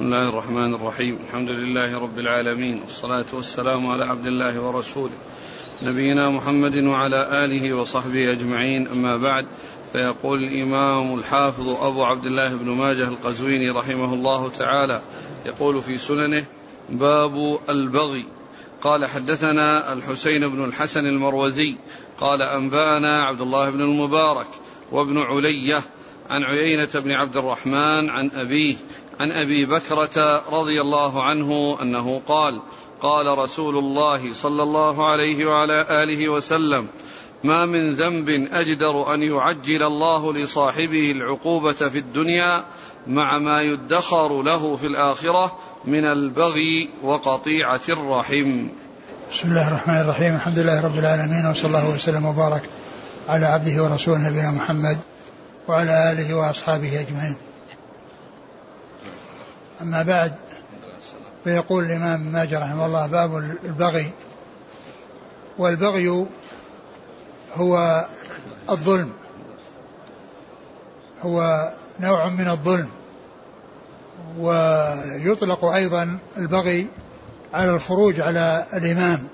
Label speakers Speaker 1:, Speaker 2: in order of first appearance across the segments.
Speaker 1: بسم الله الرحمن الرحيم. الحمد لله رب العالمين. والصلاة والسلام على عبد الله ورسوله نبينا محمد وعلى آله وصحبه أجمعين. أما بعد فيقول الإمام الحافظ أبو عبد الله بن ماجه القزويني رحمه الله تعالى يقول في سننه باب البغي. قال حدثنا الحسين بن الحسن المروزي قال أنبأنا عبد الله بن المبارك وابن علية عن عيينة بن عبد الرحمن عن أبيه عن أبي بكرة رضي الله عنه أنه قال قال رسول الله صلى الله عليه وعلى آله وسلم ما من ذنب أجدر أن يعجل الله لصاحبه العقوبة في الدنيا مع ما يدخر له في الآخرة من البغي وقطيعة الرحم.
Speaker 2: بسم الله الرحمن الرحيم، الحمد لله رب العالمين وصلى الله وسلم وبارك على عبده ورسوله نبينا محمد وعلى آله وأصحابه أجمعين. أما بعد فيقول الإمام ماجد رحمه الله باب البغي. والبغي هو الظلم. هو نوع من الظلم. ويطلق أيضا البغي على الخروج على الإمام.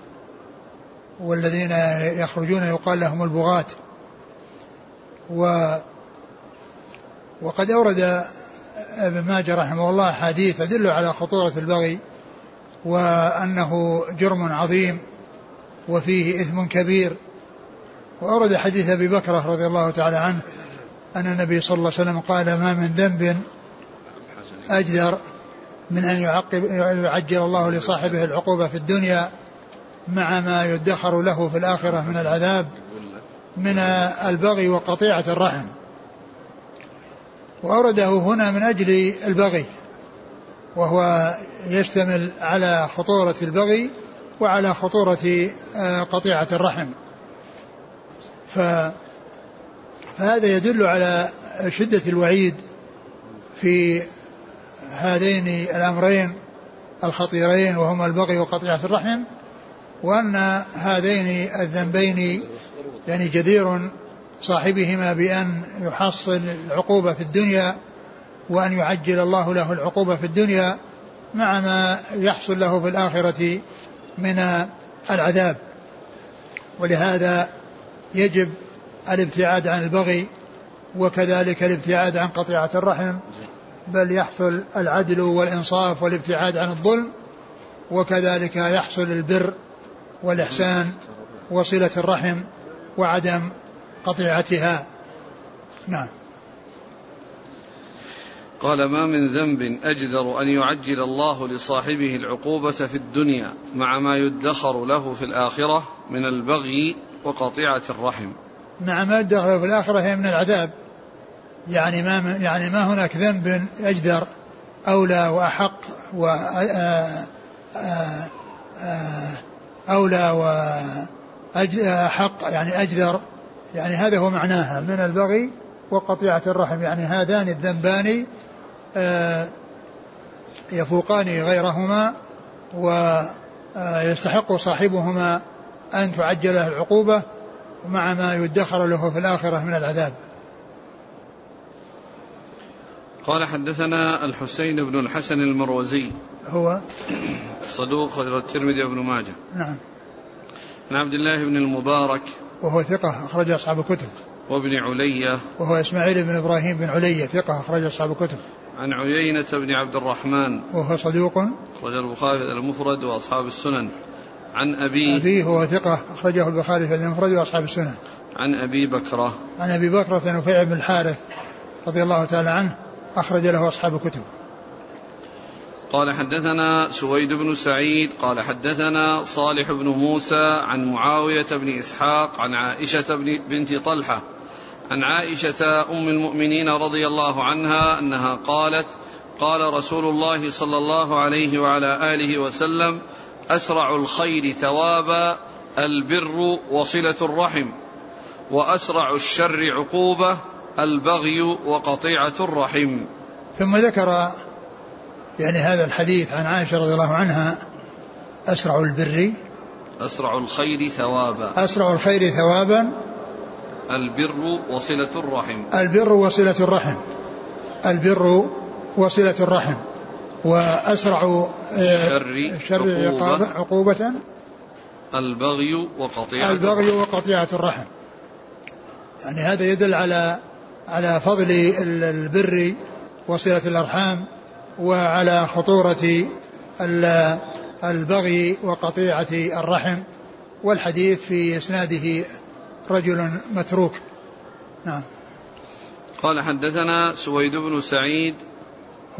Speaker 2: والذين يخرجون يقال لهم البغاة. و وقد أورد ابن ماجه رحمه الله حديث تدل على خطورة البغي وأنه جرم عظيم وفيه إثم كبير. وأورد حديث أبي بكرة رضي الله تعالى عنه أن النبي صلى الله عليه وسلم قال ما من ذنب أجدر من أن يعقب يعجل الله لصاحبه العقوبة في الدنيا مع ما يدخر له في الآخرة من العذاب من البغي وقطيعة الرحم. وأورده هنا من أجل البغي وهو يشتمل على خطورة البغي وعلى خطورة آه، قطيعة الرحم. ف فهذا يدل على شدة الوعيد في هذين الأمرين الخطيرين وهما البغي وقطيعة الرحم وأن هذين الذنبين يعني جدير صاحبهما بأن يحصل العقوبة في الدنيا وأن يعجل الله له العقوبة في الدنيا مع ما يحصل له في الآخرة من العذاب. ولهذا يجب الابتعاد عن البغي وكذلك الابتعاد عن قطيعة الرحم بل يحصل العدل والإنصاف والابتعاد عن الظلم وكذلك يحصل البر والإحسان وصلة الرحم وعدم قطيعتها. نعم.
Speaker 1: قال ما من ذنب أجدر أن يعجل الله لصاحبه العقوبة في الدنيا مع ما يدخر له في الآخرة من البغي وقطيعة الرحم.
Speaker 2: مع ما يدخر في الآخرة هي من العذاب. يعني ما يعني ما هناك ذنب أجدر أولى وأحق و أولى وأحق يعني أجدر يعني هذا هو معناها من البغي وقطيعة الرحم. يعني هذان الذنبان آه، يفوقان غيرهما ويستحق صاحبهما أن تعجل له العقوبة مع ما يدخر له في الآخرة من العذاب.
Speaker 1: قال حدثنا الحسين بن الحسن المروزي.
Speaker 2: هو
Speaker 1: صدوق الترمذي وابن ماجه.
Speaker 2: نعم.
Speaker 1: عن عبد الله بن المبارك
Speaker 2: وهو ثقة أخرج أصحاب الكتب.
Speaker 1: وابن علية.
Speaker 2: وهو إسماعيل بن إبراهيم بن علية ثقة أخرج أصحاب الكتب.
Speaker 1: عن عيينة بن عبد الرحمن.
Speaker 2: وهو صدوق.
Speaker 1: أخرج البخاري المفرد وأصحاب السنن. عن أبيه
Speaker 2: أبيه هو ثقة أخرجه البخاري في المفرد وأصحاب السنن.
Speaker 1: عن أبي بكرة
Speaker 2: عن أبي بكرة نفيع بن الحارث رضي الله تعالى عنه أخرج له أصحاب الكتب.
Speaker 1: قال حدثنا سويد بن سعيد قال حدثنا صالح بن موسى عن معاوية بن إسحاق عن عائشة بن بنت طلحة عن عائشة أم المؤمنين رضي الله عنها أنها قالت قال رسول الله صلى الله عليه وعلى آله وسلم أسرع الخير ثوابا البر وصلة الرحم وأسرع الشر عقوبة البغي وقطيعة الرحم.
Speaker 2: ثم ذكر يعني هذا الحديث عن عائشة رضي الله عنها أسرع البر
Speaker 1: أسرع الخير ثوابا.
Speaker 2: أسرع الخير ثوابا.
Speaker 1: البر وصلة الرحم.
Speaker 2: البر وصلة الرحم. البر وصلة الرحم. وأسرع
Speaker 1: الشر
Speaker 2: الشر
Speaker 1: عقوبة.
Speaker 2: عقوبة.
Speaker 1: البغي وقطيعة.
Speaker 2: البغي وقطيعة الرحم. يعني هذا يدل على على فضل ال- البر وصلة الأرحام. وعلى خطورة ال- البغي وقطيعة الرحم والحديث في إسناده رجل متروك. نعم.
Speaker 1: قال حدثنا سويد بن سعيد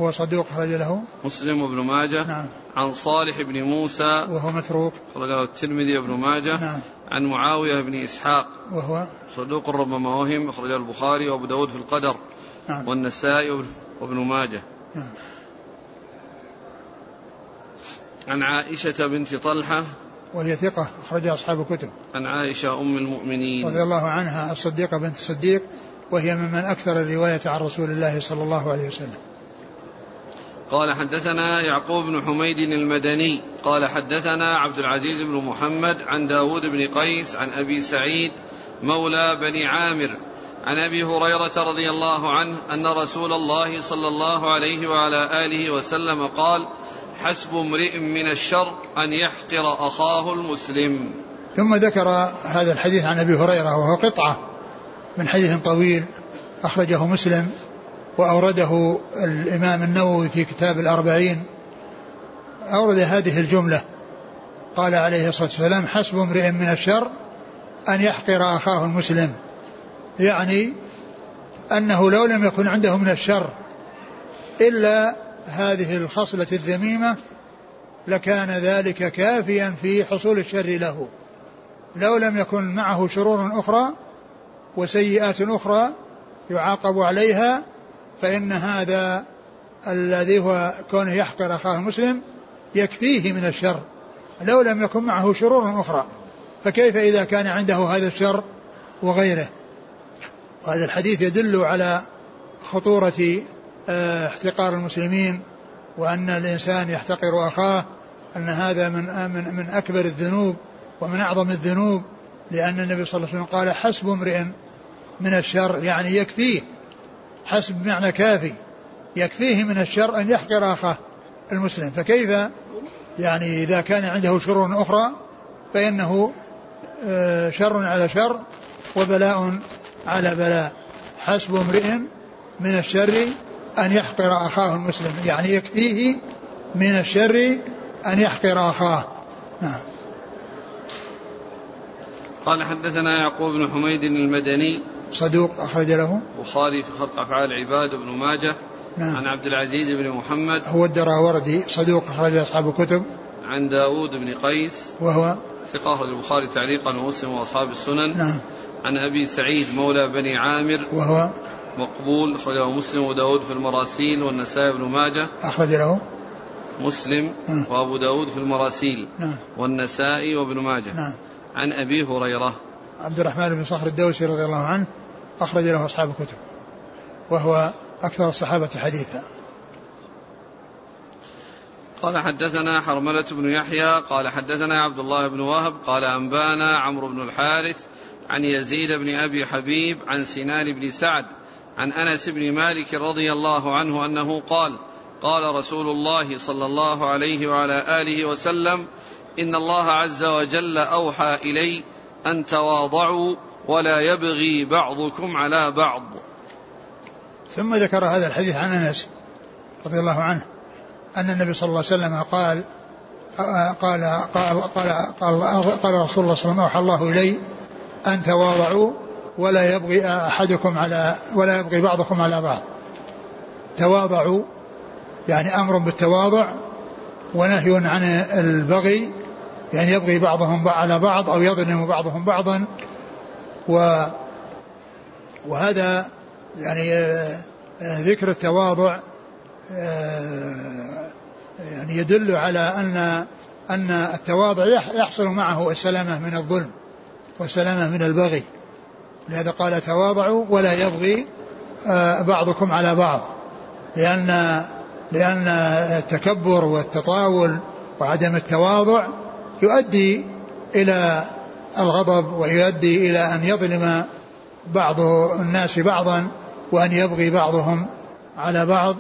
Speaker 2: هو صدوق خرج له.
Speaker 1: مسلم بن ماجه
Speaker 2: نعم.
Speaker 1: عن صالح بن موسى
Speaker 2: وهو متروك.
Speaker 1: خرج له الترمذي وابن ماجه
Speaker 2: نعم.
Speaker 1: عن معاوية بن إسحاق.
Speaker 2: وهو؟
Speaker 1: صدوق ربما وهم أخرجه البخاري وأبو داود في القدر
Speaker 2: نعم.
Speaker 1: والنسائي وابن ماجه.
Speaker 2: نعم.
Speaker 1: عن عائشة بنت طلحة
Speaker 2: وهي ثقة أخرجها أصحاب الكتب.
Speaker 1: عن عائشة أم المؤمنين.
Speaker 2: رضي الله عنها الصديقة بنت الصديق وهي ممن أكثر الرواية عن رسول الله صلى الله عليه وسلم.
Speaker 1: قال حدثنا يعقوب بن حميد المدني قال حدثنا عبد العزيز بن محمد عن داود بن قيس عن أبي سعيد مولى بني عامر عن أبي هريرة رضي الله عنه أن رسول الله صلى الله عليه وعلى آله وسلم قال حسب امرئ من الشر أن يحقر أخاه المسلم.
Speaker 2: ثم ذكر هذا الحديث عن أبي هريرة وهو قطعة من حديث طويل أخرجه مسلم وأورده الإمام النووي في كتاب الأربعين. أورد هذه الجملة. قال عليه الصلاة والسلام حسب امرئ من الشر أن يحقر أخاه المسلم. يعني أنه لو لم يكن عنده من الشر إلا هذه الخصلة الذميمة لكان ذلك كافيا في حصول الشر له. لو لم يكن معه شرور أخرى وسيئات أخرى يعاقب عليها فإن هذا الذي هو كونه يحقر أخاه المسلم يكفيه من الشر. لو لم يكن معه شرور أخرى فكيف إذا كان عنده هذا الشر وغيره؟ وهذا الحديث يدل على خطورة احتقار المسلمين وأن الإنسان يحتقر أخاه أن هذا من من من أكبر الذنوب ومن أعظم الذنوب لأن النبي صلى الله عليه وسلم قال حسب امرئ من الشر. يعني يكفيه حسب معنى كافي يكفيه من الشر أن يحقر أخاه المسلم. فكيف؟ يعني إذا كان عنده شرور أخرى فإنه آه، شر على شر وبلاء على بلاء. حسب امرئ من الشر أن يحقر أخاه المسلم يعني يكفيه من الشر أن يحقر أخاه. نعم.
Speaker 1: قال حدثنا يعقوب بن حميد المدني
Speaker 2: صدوق أخرج له.
Speaker 1: بخاري في خلق أفعال العباد وابن ماجه
Speaker 2: نعم.
Speaker 1: عن عبد العزيز بن محمد
Speaker 2: هو الدراوردي صدوق أخرج أصحاب الكتب.
Speaker 1: عن داود بن قيس
Speaker 2: وهو
Speaker 1: ثقة أخرج البخاري تعليقا ومسلم وأصحاب السنن.
Speaker 2: نعم.
Speaker 1: عن أبي سعيد مولى بني عامر
Speaker 2: وهو
Speaker 1: مقبول أخرجه مسلم وداود في المراسيل والنسائي بن ماجه.
Speaker 2: أخرج له؟
Speaker 1: مسلم
Speaker 2: نعم.
Speaker 1: وأبو داود في المراسيل
Speaker 2: نعم.
Speaker 1: والنسائي وابن ماجه.
Speaker 2: نعم.
Speaker 1: عن أبي هريرة.
Speaker 2: عبد الرحمن بن صخر الدوسي رضي الله عنه أخرج له أصحاب الكتب وهو أكثر الصحابة حديثا.
Speaker 1: قال حدثنا حرملة بن يحيى قال حدثنا عبد الله بن وهب قال أنبانا عمرو بن الحارث عن يزيد بن أبي حبيب عن سنان بن سعد عن أنس بن مالك رضي الله عنه أنه قال قال رسول الله صلى الله عليه وعلى آله وسلم إن الله عز وجل أوحى إلي أن تواضعوا ولا يبغي بعضكم على بعض.
Speaker 2: ثم ذكر هذا الحديث عن أنس رضي الله عنه أن النبي صلى الله عليه وسلم قال قال قال قال قال, قال رسول الله صلى الله عليه وسلم أوحى الله إلي أن تواضعوا ولا يبغي أحدكم على ولا يبغي بعضكم على بعض. تواضعوا يعني أمر بالتواضع ونهي عن البغي يعني يبغي بعضهم على بعض أو يظلم بعضهم بعضا. و وهذا يعني آه، ذكر التواضع آه، يعني يدل على أن أن التواضع يح- يحصل معه السلامة من الظلم والسلامة من البغي. لهذا قال تواضعوا ولا يبغي آه، بعضكم على بعض. لأن لأن التكبر والتطاول وعدم التواضع يؤدي إلى الغضب ويؤدي إلى أن يظلم بعض الناس بعضا وأن يبغي بعضهم على بعض.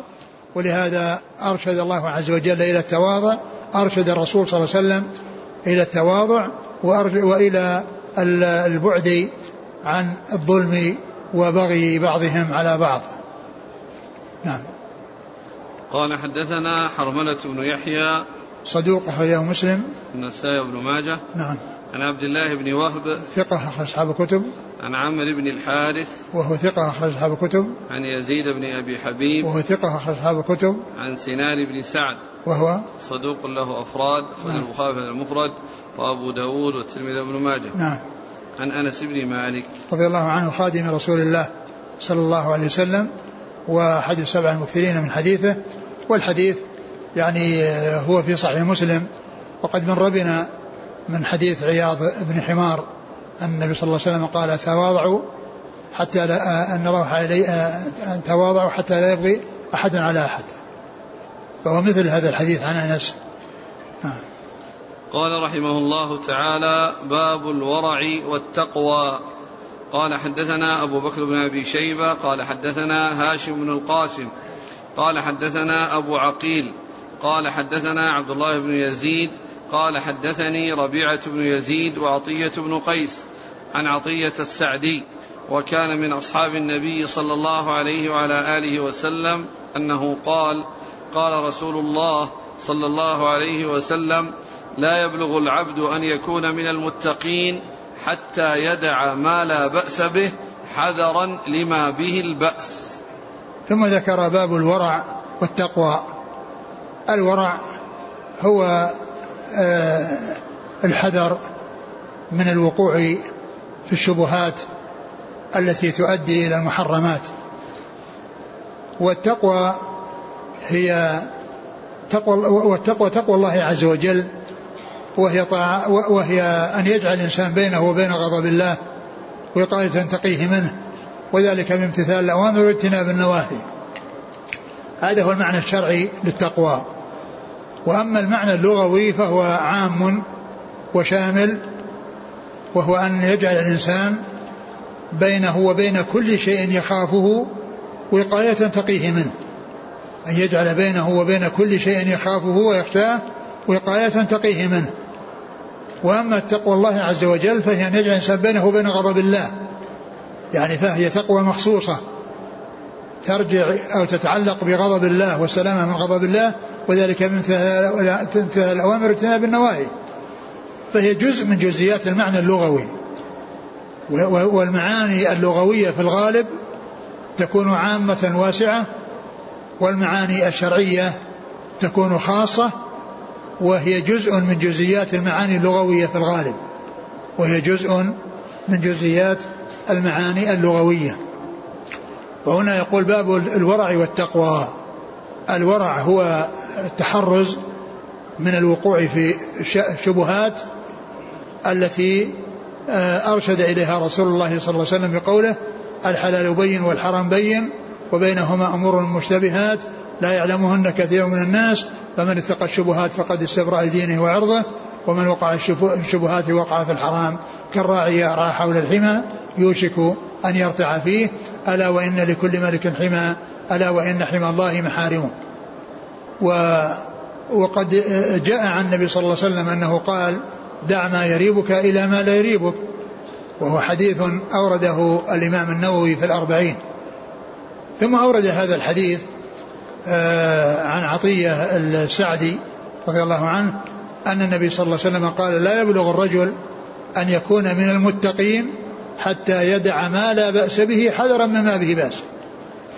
Speaker 2: ولهذا أرشد الله عز وجل إلى التواضع أرشد الرسول صلى الله عليه وسلم إلى التواضع وإلى البعد عن الظلم وبغي بعضهم على بعض. نعم.
Speaker 1: قال حدثنا حرملة بن يحيى
Speaker 2: صدوق أخرجه مسلم.
Speaker 1: النسائي بن ماجه.
Speaker 2: نعم.
Speaker 1: عن عبد الله بن وهب.
Speaker 2: ثقة أخرج أصحاب الكتب.
Speaker 1: عن عمرو بن الحارث.
Speaker 2: وهو ثقة أخرج أصحاب الكتب.
Speaker 1: عن يزيد بن أبي حبيب.
Speaker 2: وهو ثقة أخرج أصحاب الكتب.
Speaker 1: عن سنان بن سعد.
Speaker 2: وهو؟
Speaker 1: صدوق له أفراد. أخرج نعم. البخاري في المفرد. وأبو داود والترمذي بن ماجه.
Speaker 2: نعم.
Speaker 1: عن أنس بن مالك
Speaker 2: رضي الله عنه خادم رسول الله صلى الله عليه وسلم وأحد السبع المكثرين من حديثه والحديث يعني هو في صحيح مسلم وقد مر بنا من حديث عياض بن حمار أن النبي صلى الله عليه وسلم قال تواضعوا حتى لا أن الله علي أن تواضعوا حتى لا يبغي أحد على أحد فهو مثل هذا الحديث عن أنس.
Speaker 1: قال رحمه الله تعالى باب الورع والتقوى. قال حدثنا أبو بكر بن أبي شيبة قال حدثنا هاشم بن القاسم قال حدثنا أبو عقيل قال حدثنا عبد الله بن يزيد قال حدثني ربيعة بن يزيد وعطية بن قيس عن عطية السعدي وكان من أصحاب النبي صلى الله عليه وعلى آله وسلم أنه قال قال رسول الله صلى الله عليه وسلم لا يبلغ العبد أن يكون من المتقين حتى يدع ما لا بأس به حذرا لما به البأس.
Speaker 2: ثم ذكر باب الورع والتقوى. الورع هو آه، الحذر من الوقوع في الشبهات التي تؤدي إلى المحرمات. والتقوى هي تقوى والتقوى تقوى الله عز وجل وهي طاعة وهي أن يجعل الإنسان بينه وبين غضب الله وقاية تقيه منه وذلك بامتثال الأوامر واجتناب النواهي. هذا هو المعنى الشرعي للتقوى. وأما المعنى اللغوي فهو عام وشامل وهو أن يجعل الإنسان بينه وبين كل شيء يخافه وقاية تقيه منه. أن يجعل بينه وبين كل شيء يخافه ويخشاه وقاية تقيه منه. وأما تقوى الله عز وجل فهي أن يجعل الإنسان بينه وبين غضب الله. يعني فهي تقوى مخصوصة. ترجع أو تتعلق بغضب الله والسلامة من غضب الله وذلك من امتثال الأوامر واجتناب النواهي فهي جزء من جزئيات المعنى اللغوي. والمعاني اللغوية في الغالب تكون عامة واسعة والمعاني الشرعية تكون خاصة وهي جزء من جزئيات المعاني اللغوية في الغالب. وهي جزء من جزئيات المعاني اللغوية. وهنا يقول باب الورع والتقوى. الورع هو التحرز من الوقوع في الشبهات التي آه، أرشد إليها رسول الله صلى الله عليه وسلم بقوله الحلال بين والحرام بين وبينهما أمور مشتبهات لا يعلمهن كثير من الناس فمن اتقى الشبهات فقد استبرأ دينه وعرضه ومن وقع الشبهات وقع في الحرام. كالراعي يرعى حول الحمى يوشك أن يرتع فيه ألا وإن لكل ملك حمى ألا وإن حمى الله محارمه. و وقد جاء عن النبي صلى الله عليه وسلم أنه قال دع ما يريبك إلى ما لا يريبك وهو حديث أورده الإمام النووي في الأربعين. ثم أورد هذا الحديث عن عطية السعدي رضي الله عنه أن النبي صلى الله عليه وسلم قال لا يبلغ الرجل أن يكون من المتقين حتى يدع ما لا بأس به حذرا مما به بأس.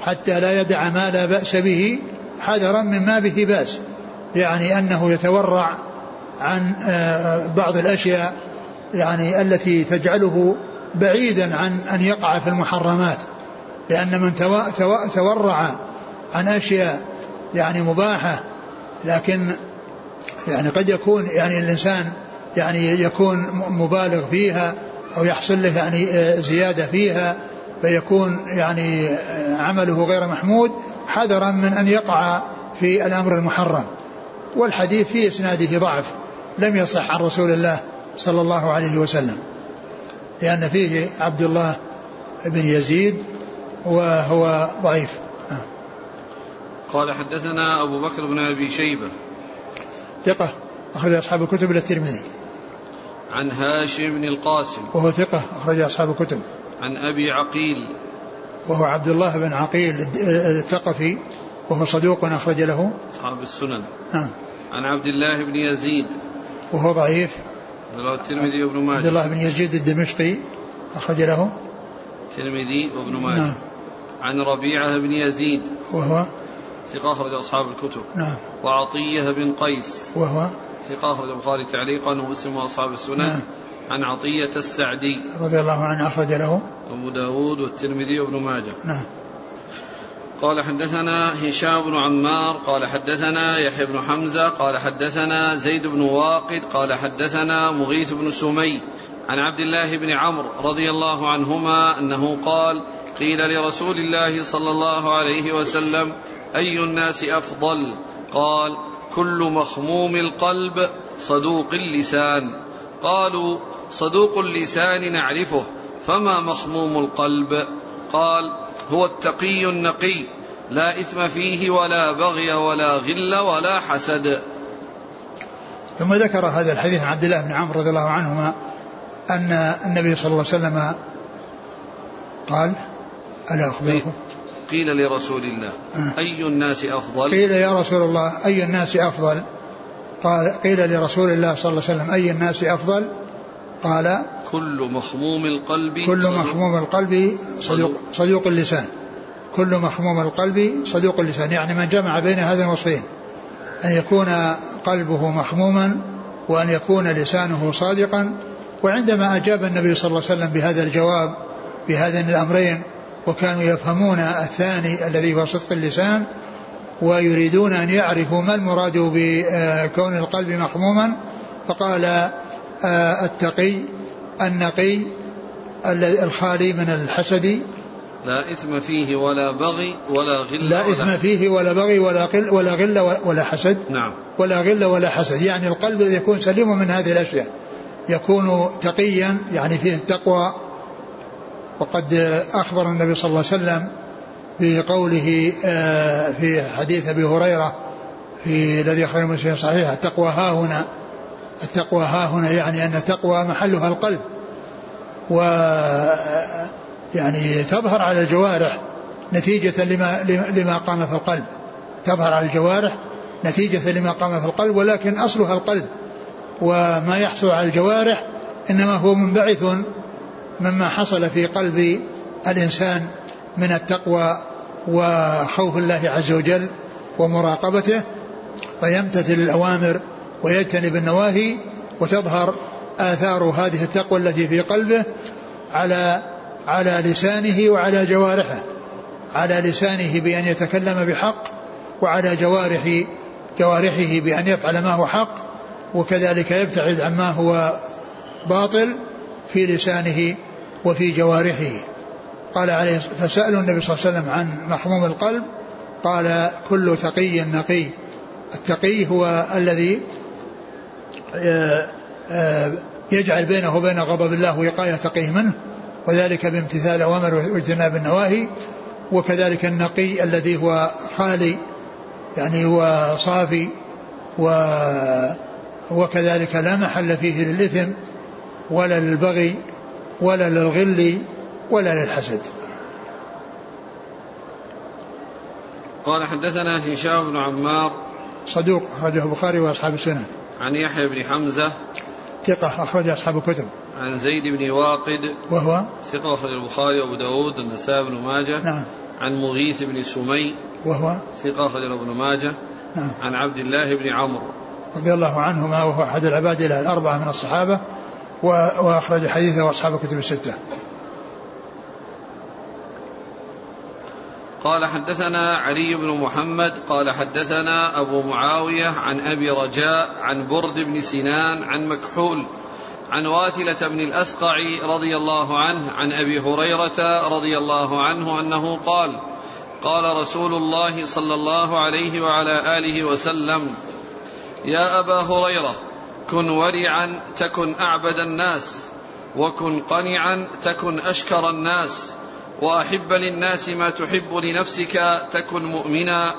Speaker 2: حتى لا يدع ما لا بأس به حذرا مما به بأس. يعني أنه يتورع عن آه، بعض الأشياء يعني التي تجعله بعيدا عن أن يقع في المحرمات. لأن من تورع عن أشياء يعني مباحة لكن يعني قد يكون يعني الإنسان يعني يكون مبالغ فيها أو يحصل له يعني آه، زيادة فيها فيكون يعني آه، عمله غير محمود حذرا من أن يقع في الأمر المحرم. والحديث في إسناده ضعف لم يصح عن رسول الله صلى الله عليه وسلم لأن فيه عبد الله بن يزيد وهو ضعيف.
Speaker 1: قال حدثنا أبو بكر بن أبي شيبة.
Speaker 2: ثقة أخرج أصحاب الكتب إلى الترمذي.
Speaker 1: عن هاشم بن القاسم.
Speaker 2: وهو ثقة أخرج أصحاب الكتب.
Speaker 1: عن أبي عقيل.
Speaker 2: وهو عبد الله بن عقيل الثقفي. وهو صدوق أخرج له.
Speaker 1: أصحاب السنن.
Speaker 2: نعم.
Speaker 1: عن عبد الله بن يزيد.
Speaker 2: وهو ضعيف.
Speaker 1: الترمذي وابن
Speaker 2: عبد
Speaker 1: ماجه
Speaker 2: الله بن يزيد الدمشقي أخرج له.
Speaker 1: الترمذي وابن ماجه.
Speaker 2: نعم.
Speaker 1: عن ربيعة بن يزيد.
Speaker 2: وهو
Speaker 1: ثقة أخرج أصحاب الكتب.
Speaker 2: نعم.
Speaker 1: وعطية بن قيس.
Speaker 2: وهو؟
Speaker 1: ثقة أخرج البخاري تعليقا ومسلم وأصحاب السنن
Speaker 2: نعم.
Speaker 1: عن عطية السعدي.
Speaker 2: رضي الله عنه أخرج له.
Speaker 1: وأبو داود والترمذي وابن ماجه.
Speaker 2: نعم.
Speaker 1: قال حدثنا هشام بن عمار قال حدثنا يحيى بن حمزة قال حدثنا زيد بن واقد قال حدثنا مغيث بن سمي. عن عبد الله بن عمرو رضي الله عنهما أنه قال قيل لرسول الله صلى الله عليه وسلم أي الناس أفضل؟ قال كل مخموم القلب صدوق اللسان. قالوا صدوق اللسان نعرفه فما مخموم القلب؟ قال هو التقي النقي لا إثم فيه ولا بغي ولا غل ولا حسد.
Speaker 2: ثم ذكر هذا الحديث عن عبد الله بن عمرو رضي الله عنهما أن النبي صلى الله عليه وسلم قال ألا أخبركم؟
Speaker 1: قيل لرسول الله.
Speaker 2: آه.
Speaker 1: أي الناس أفضل؟
Speaker 2: قيل يا رسول الله أي الناس أفضل؟ قال قيل لرسول الله صلى الله عليه وسلم أي الناس أفضل؟ قال
Speaker 1: كل مخموم القلب
Speaker 2: كل
Speaker 1: صدوق.
Speaker 2: مخموم القلب صدوق, صدوق. اللسان. كل مخموم القلب صدوق اللسان. يعني من جمع بين هذين الوصفين أن يكون قلبه مخموما وأن يكون لسانه صادقا. وعندما أجاب النبي صلى الله عليه وسلم بهذا الجواب بهذين الأمرين وكانوا يفهمون الثاني الذي هو صدق اللسان ويريدون أن يعرفوا ما المراد بكون القلب مخموما فقال آه، التقي النقي الخالي من الحسد.
Speaker 1: لا إثم فيه ولا بغي ولا غل
Speaker 2: لا
Speaker 1: ولا
Speaker 2: إثم فيه ولا بغي ولا قل ولا غل ولا حسد.
Speaker 1: نعم.
Speaker 2: ولا غل ولا حسد. يعني القلب يكون سليم من هذه الأشياء. يكون تقيا يعني فيه التقوى. وقد أخبر النبي صلى الله عليه وسلم بقوله آه، في حديث أبي هريرة في الذي أخرجه مسلم صحيح التقوى ها هنا التقوى ها هنا يعني أن التقوى محلها القلب و يعني تظهر على الجوارح نتيجة لما لما قام في القلب. تظهر على الجوارح نتيجة لما قام في القلب ولكن أصلها القلب. وما يحصل على الجوارح إنما هو منبعث مما حصل في قلب الإنسان من التقوى وخوف الله عز وجل ومراقبته فيمتثل الأوامر ويجتنب النواهي وتظهر آثار هذه التقوى التي في قلبه على على لسانه وعلى جوارحه على لسانه بأن يتكلم بحق وعلى جوارح جوارحه بأن يفعل ما هو حق وكذلك يبتعد عما هو باطل في لسانه وفي جوارحه. قال عليه فسألوا النبي صلى الله عليه وسلم عن مخموم القلب قال كل تقي نقي. التقي هو الذي آه، آه، يجعل بينه وبين غضب الله وقاية تقيه منه وذلك بامتثال الأوامر واجتناب النواهي وكذلك النقي الذي هو خالي يعني هو صافي و وكذلك لا محل فيه للإثم ولا للبغي. ولا للغل ولا للحسد.
Speaker 1: قال حدثنا هشام بن عمار
Speaker 2: صدوق أخرجه البخاري وأصحاب السنن
Speaker 1: عن يحيى بن حمزة
Speaker 2: ثقة أخرج أصحاب الكتب.
Speaker 1: عن زيد بن واقد
Speaker 2: وهو
Speaker 1: ثقة أخرج البخاري وأبو داود النسائي بن ماجه.
Speaker 2: نعم.
Speaker 1: عن مغيث بن سمي
Speaker 2: وهو
Speaker 1: ثقة أخرج ابن ماجه.
Speaker 2: نعم.
Speaker 1: عن عبد الله بن عمرو.
Speaker 2: رضي الله عنهما وهو أحد العباد الأربعة من الصحابة. وأخرج حديثه أصحاب الكتب الستة.
Speaker 1: قال حدثنا علي بن محمد قال حدثنا أبو معاوية عن أبي رجاء عن برد بن سنان عن مكحول عن واثلة بن الأسقع رضي الله عنه عن أبي هريرة رضي الله عنه أنه قال قال رسول الله صلى الله عليه وعلى آله وسلم يا أبا هريرة كن ورعا تكن أعبد الناس وكن قنعا تكن أشكر الناس وأحب للناس ما تحب لنفسك تكن مؤمنا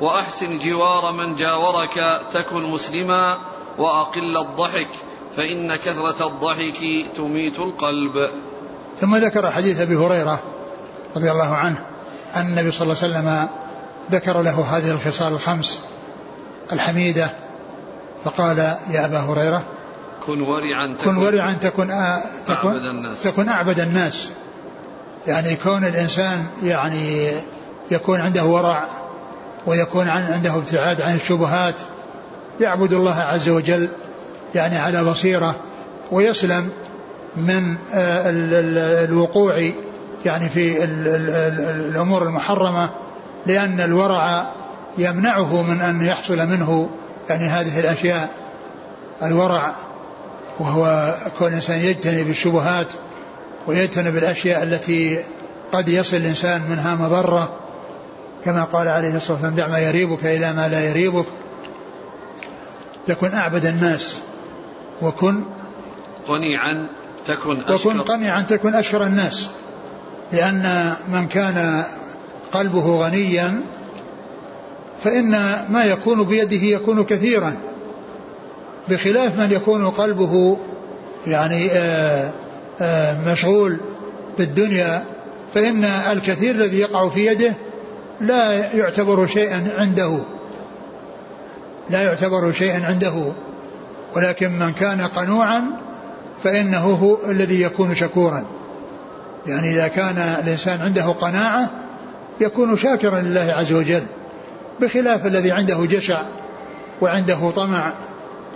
Speaker 1: وأحسن جوار من جاورك تكن مسلما وأقل الضحك فإن كثرة الضحك تميت القلب.
Speaker 2: ثم ذكر حديث أبي هريرة رضي الله عنه أن النبي صلى الله عليه وسلم ذكر له هذه الخصال الخمس الحميدة فقال يا أبا هريرة
Speaker 1: كن ورعا
Speaker 2: تكن, كن ورعا تكن, تكن, أعبد الناس. تكن أعبد الناس. يعني كون الإنسان يعني يكون عنده ورع ويكون عنده ابتعاد عن الشبهات يعبد الله عز وجل يعني على بصيرة ويسلم من آه، الوقوع يعني في الأمور المحرمة لأن الورع يمنعه من أن يحصل منه يعني هذه الأشياء الورع وهو كون الإنسان يجتنب الشبهات ويجتنب الأشياء التي قد يصل الإنسان منها مضرة كما قال عليه الصلاة والسلام دع ما يريبك إلى ما لا يريبك تكن أعبد الناس وكن
Speaker 1: قنيعا تكن أشكر
Speaker 2: وكن قنيعا تكن أشكر الناس لأن من كان قلبه غنيا فإن ما يكون بيده يكون كثيرا بخلاف من يكون قلبه يعني آآ آآ مشغول بالدنيا فإن الكثير الذي يقع في يده لا يعتبر شيئا عنده لا يعتبر شيئا عنده. ولكن من كان قنوعا فإنه هو الذي يكون شكورا. يعني إذا كان الإنسان عنده قناعة يكون شاكرا لله عز وجل. بخلاف الذي عنده جشع وعنده طمع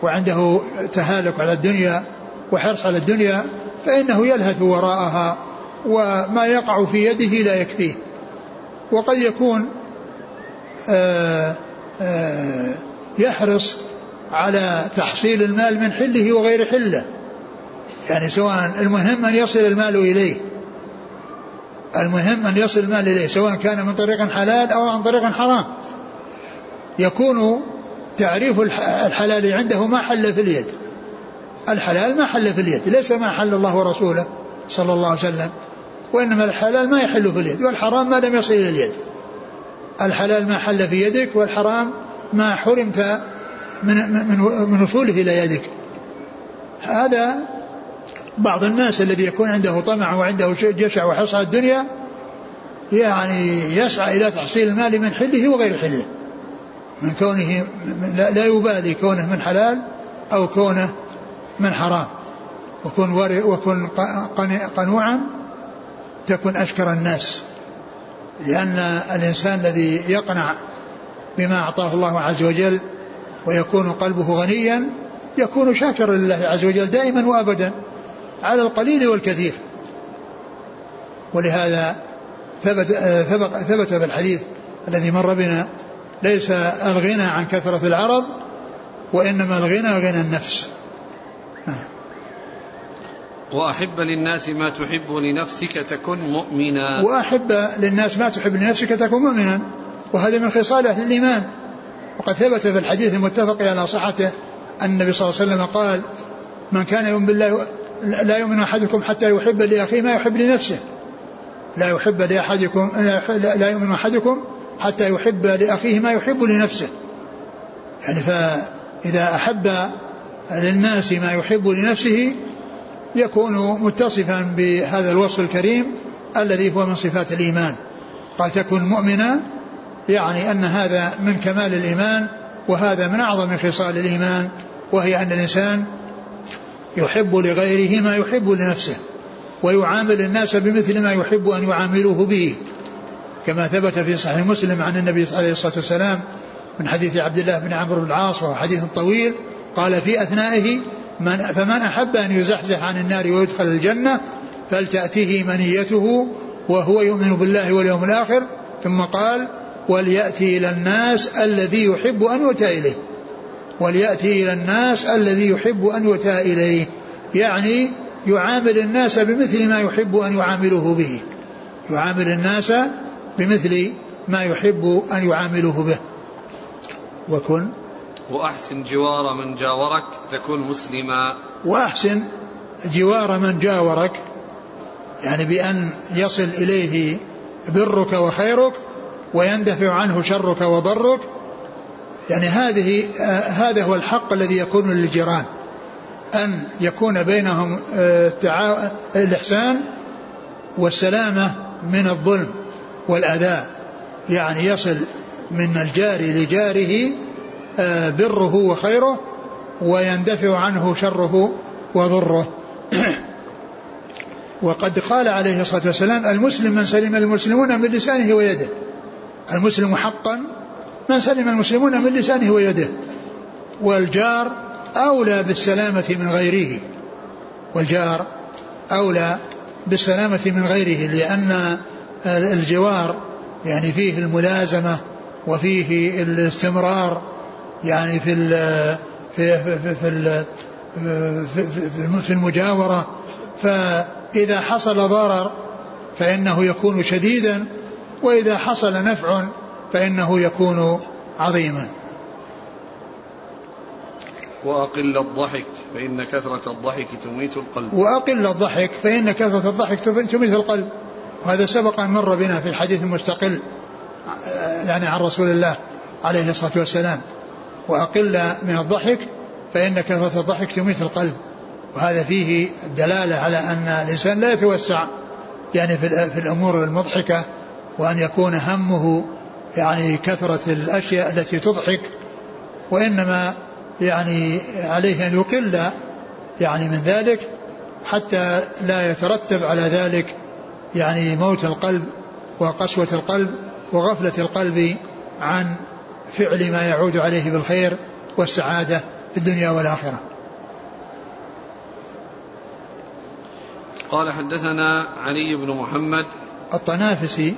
Speaker 2: وعنده تهالك على الدنيا وحرص على الدنيا فإنه يلهث وراءها وما يقع في يده لا يكفيه. وقد يكون آآ آآ يحرص على تحصيل المال من حله وغير حله. يعني سواء المهم أن يصل المال إليه المهم أن يصل المال إليه سواء كان من طريق حلال أو عن طريق حرام. يكون تعريف الحلال عنده ما حل في اليد. الحلال ما حل في اليد ليس ما حل الله ورسوله صلى الله عليه وسلم وإنما الحلال ما يحل في اليد والحرام ما لم يصل إلى اليد. الحلال ما حل في يدك والحرام ما حرمت من من من وصوله إلى يدك. هذا بعض الناس الذي يكون عنده طمع وعنده جشع وحرص على الدنيا يعني يسعى إلى تحصيل المال من حله وغير حله. من كونه لا يبالي كونه من حلال أو كونه من حرام. وكن وكن قنوعا تكن أشكر الناس لأن الإنسان الذي يقنع بما أعطاه الله عز وجل ويكون قلبه غنيا يكون شاكرا لله عز وجل دائما وأبدا على القليل والكثير. ولهذا ثبت ثبت في الحديث الذي مر بنا ليس الغنى عن كثرة العرب وإنما الغنى غنى النفس.
Speaker 1: نعم. وأحب للناس ما تحب لنفسك تكن مؤمنا.
Speaker 2: وأحب للناس ما تحب لنفسك تكن مؤمنا. وهذا من خصال أهل الإيمان. وقد ثبت في الحديث المتفق على صحته أن النبي صلى الله عليه وسلم قال من كان يؤمن بالله لا يؤمن أحدكم حتى يحب لأخيه ما يحب لنفسه. لا يحب لأحدكم لا يؤمن أحدكم حتى يحب لأخيه ما يحب لنفسه. يعني فإذا أحب للناس ما يحب لنفسه يكون متصفا بهذا الوصف الكريم الذي هو من صفات الإيمان. قال تكن مؤمنا يعني أن هذا من كمال الإيمان وهذا من أعظم خصال الإيمان وهي أن الإنسان يحب لغيره ما يحب لنفسه ويعامل الناس بمثل ما يحب أن يعاملوه به. كما ثبت في صحيح مسلم عن النبي عليه الصلاة والسلام من حديث عبد الله بن عمرو بن العاص وهو حديث طويل قال في أثنائه من فمن أحب أن يزحزح عن النار ويدخل الجنة فلتأتيه منيته وهو يؤمن بالله واليوم الآخر. ثم قال وليأتي إلى الناس الذي يحب أن يؤتى إليه. وليأتي إلى الناس الذي يحب أن يؤتى إليه. يعني يعامل الناس بمثل ما يحب أن يعامله به. يعامل الناس بمثل ما يحب أن يعامله به. وكن.
Speaker 1: وأحسن جوار من جاورك تكون مسلما.
Speaker 2: وأحسن جوار من جاورك يعني بأن يصل إليه برك وخيرك ويندفع عنه شرك وضرك. يعني هذه هذا هو الحق الذي يكون للجيران أن يكون بينهم آه الإحسان والسلامة من الظلم. والأذى يعني يصل من الجار لجاره آه بره وخيره ويندفع عنه شره وضره. وقد قال عليه الصلاة والسلام المسلم من سلم المسلمون من لسانه ويده. المسلم حقا من سلم المسلمون من لسانه ويده. والجار أولى بالسلامة من غيره. والجار أولى بالسلامة من غيره لأن الجوار يعني فيه الملازمة وفيه الاستمرار يعني في في في في, في, في المجاورة. فإذا حصل ضرر فإنه يكون شديدا وإذا حصل نفع فإنه يكون عظيما.
Speaker 1: وأقل الضحك فإن كثرة الضحك تميت القلب.
Speaker 2: وأقل الضحك فإن كثرة الضحك تميت القلب. وهذا سبق أن مر بنا في الحديث المستقل يعني عن رسول الله عليه الصلاة والسلام. وأقل من الضحك فإن كثرة الضحك تميت القلب. وهذا فيه الدلالة على أن الإنسان لا يتوسع يعني في الأمور المضحكة وأن يكون همه يعني كثرة الأشياء التي تضحك. وإنما يعني عليه أن يقل يعني من ذلك حتى لا يترتب على ذلك يعني موت القلب وقسوة القلب وغفلة القلب عن فعل ما يعود عليه بالخير والسعادة في الدنيا والآخرة.
Speaker 1: قال حدثنا علي بن محمد.
Speaker 2: الطنافسي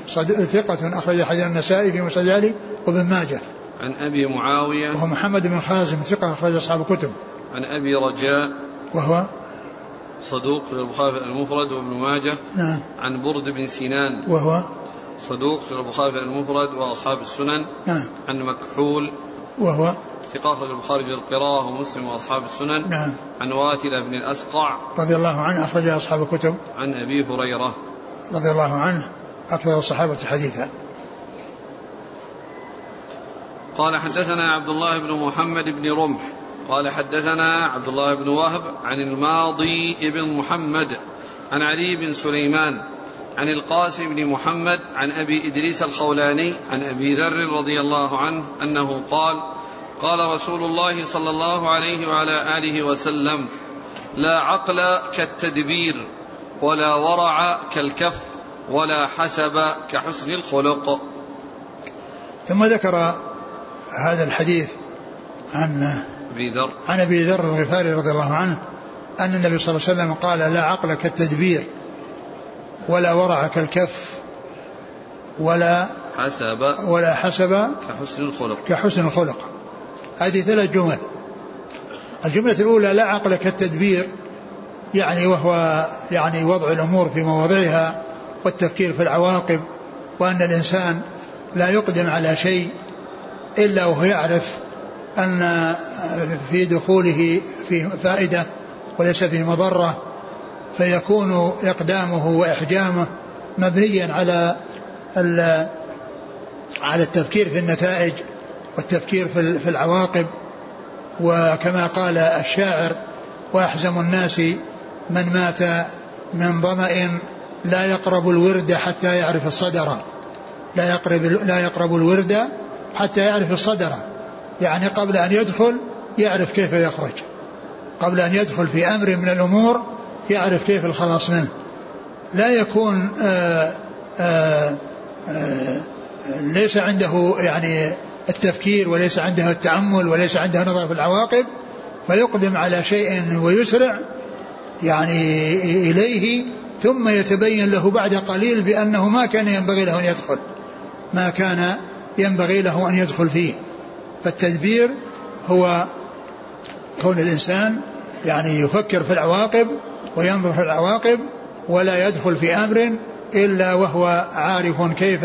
Speaker 2: ثقة أخرج حديث النسائي في مسجد علي وابن ماجه.
Speaker 1: عن أبي معاوية.
Speaker 2: وهو محمد بن خازم ثقة أخرج أصحاب الكتب.
Speaker 1: عن أبي رجاء.
Speaker 2: وهو
Speaker 1: صدوق في البخاري المفرد وابن ماجه
Speaker 2: نعم.
Speaker 1: عن برد بن سنان
Speaker 2: وهو؟
Speaker 1: صدوق في البخاري المفرد وأصحاب السنن.
Speaker 2: نعم.
Speaker 1: عن مكحول.
Speaker 2: وهو؟
Speaker 1: ثقة أخرج البخاري في القراءة ومسلم وأصحاب السنن.
Speaker 2: نعم.
Speaker 1: عن واثلة بن الأسقع.
Speaker 2: رضي الله عنه أخرج أصحاب الكتب.
Speaker 1: عن أبي هريرة.
Speaker 2: رضي الله عنه أكثر الصحابة حديثا.
Speaker 1: قال حدثنا عبد الله بن محمد بن رمح. قال حدثنا عبد الله بن وهب عن الماضي بن محمد عن علي بن سليمان عن القاسم بن محمد عن أبي إدريس الخولاني عن أبي ذر رضي الله عنه أنه قال قال رسول الله صلى الله عليه وعلى آله وسلم لا عقل كالتدبير ولا ورع كالكف ولا حسب كحسن الخلق.
Speaker 2: ثم ذكر هذا الحديث عن
Speaker 1: أبي ذر.
Speaker 2: عن أبي ذر الغفاري رضي الله عنه أن النبي صلى الله عليه وسلم قال لا عقل كالتدبير ولا ورع كالكف ولا
Speaker 1: حسب.
Speaker 2: ولا حسب
Speaker 1: كحسن الخلق.
Speaker 2: كحسن الخلق. هذه ثلاث جمل. الجملة الأولى لا عقل كالتدبير يعني وهو يعني وضع الأمور في مواضعها والتفكير في العواقب وأن الإنسان لا يقدم على شيء إلا وهو يعرف أن في دخوله فيه فائدة وليس فيه مضرة فيكون إقدامه وإحجامه مبنيا على على التفكير في النتائج والتفكير في العواقب. وكما قال الشاعر وأحزم الناس من مات من ظمأ لا يقرب الورد حتى يعرف الصدر. لا يقرب لا يقرب الورد حتى يعرف الصدر. يعني قبل أن يدخل يعرف كيف يخرج. قبل أن يدخل في أمر من الأمور يعرف كيف الخلاص منه. لا يكون آآ آآ آآ ليس عنده يعني التفكير وليس عنده التأمل وليس عنده نظر في العواقب فيقدم على شيء ويسرع يعني إليه ثم يتبين له بعد قليل بأنه ما كان ينبغي له أن يدخل. ما كان ينبغي له أن يدخل فيه. فالتدبير هو كون الإنسان يعني يفكر في العواقب وينظر في العواقب ولا يدخل في أمر إلا وهو عارف كيف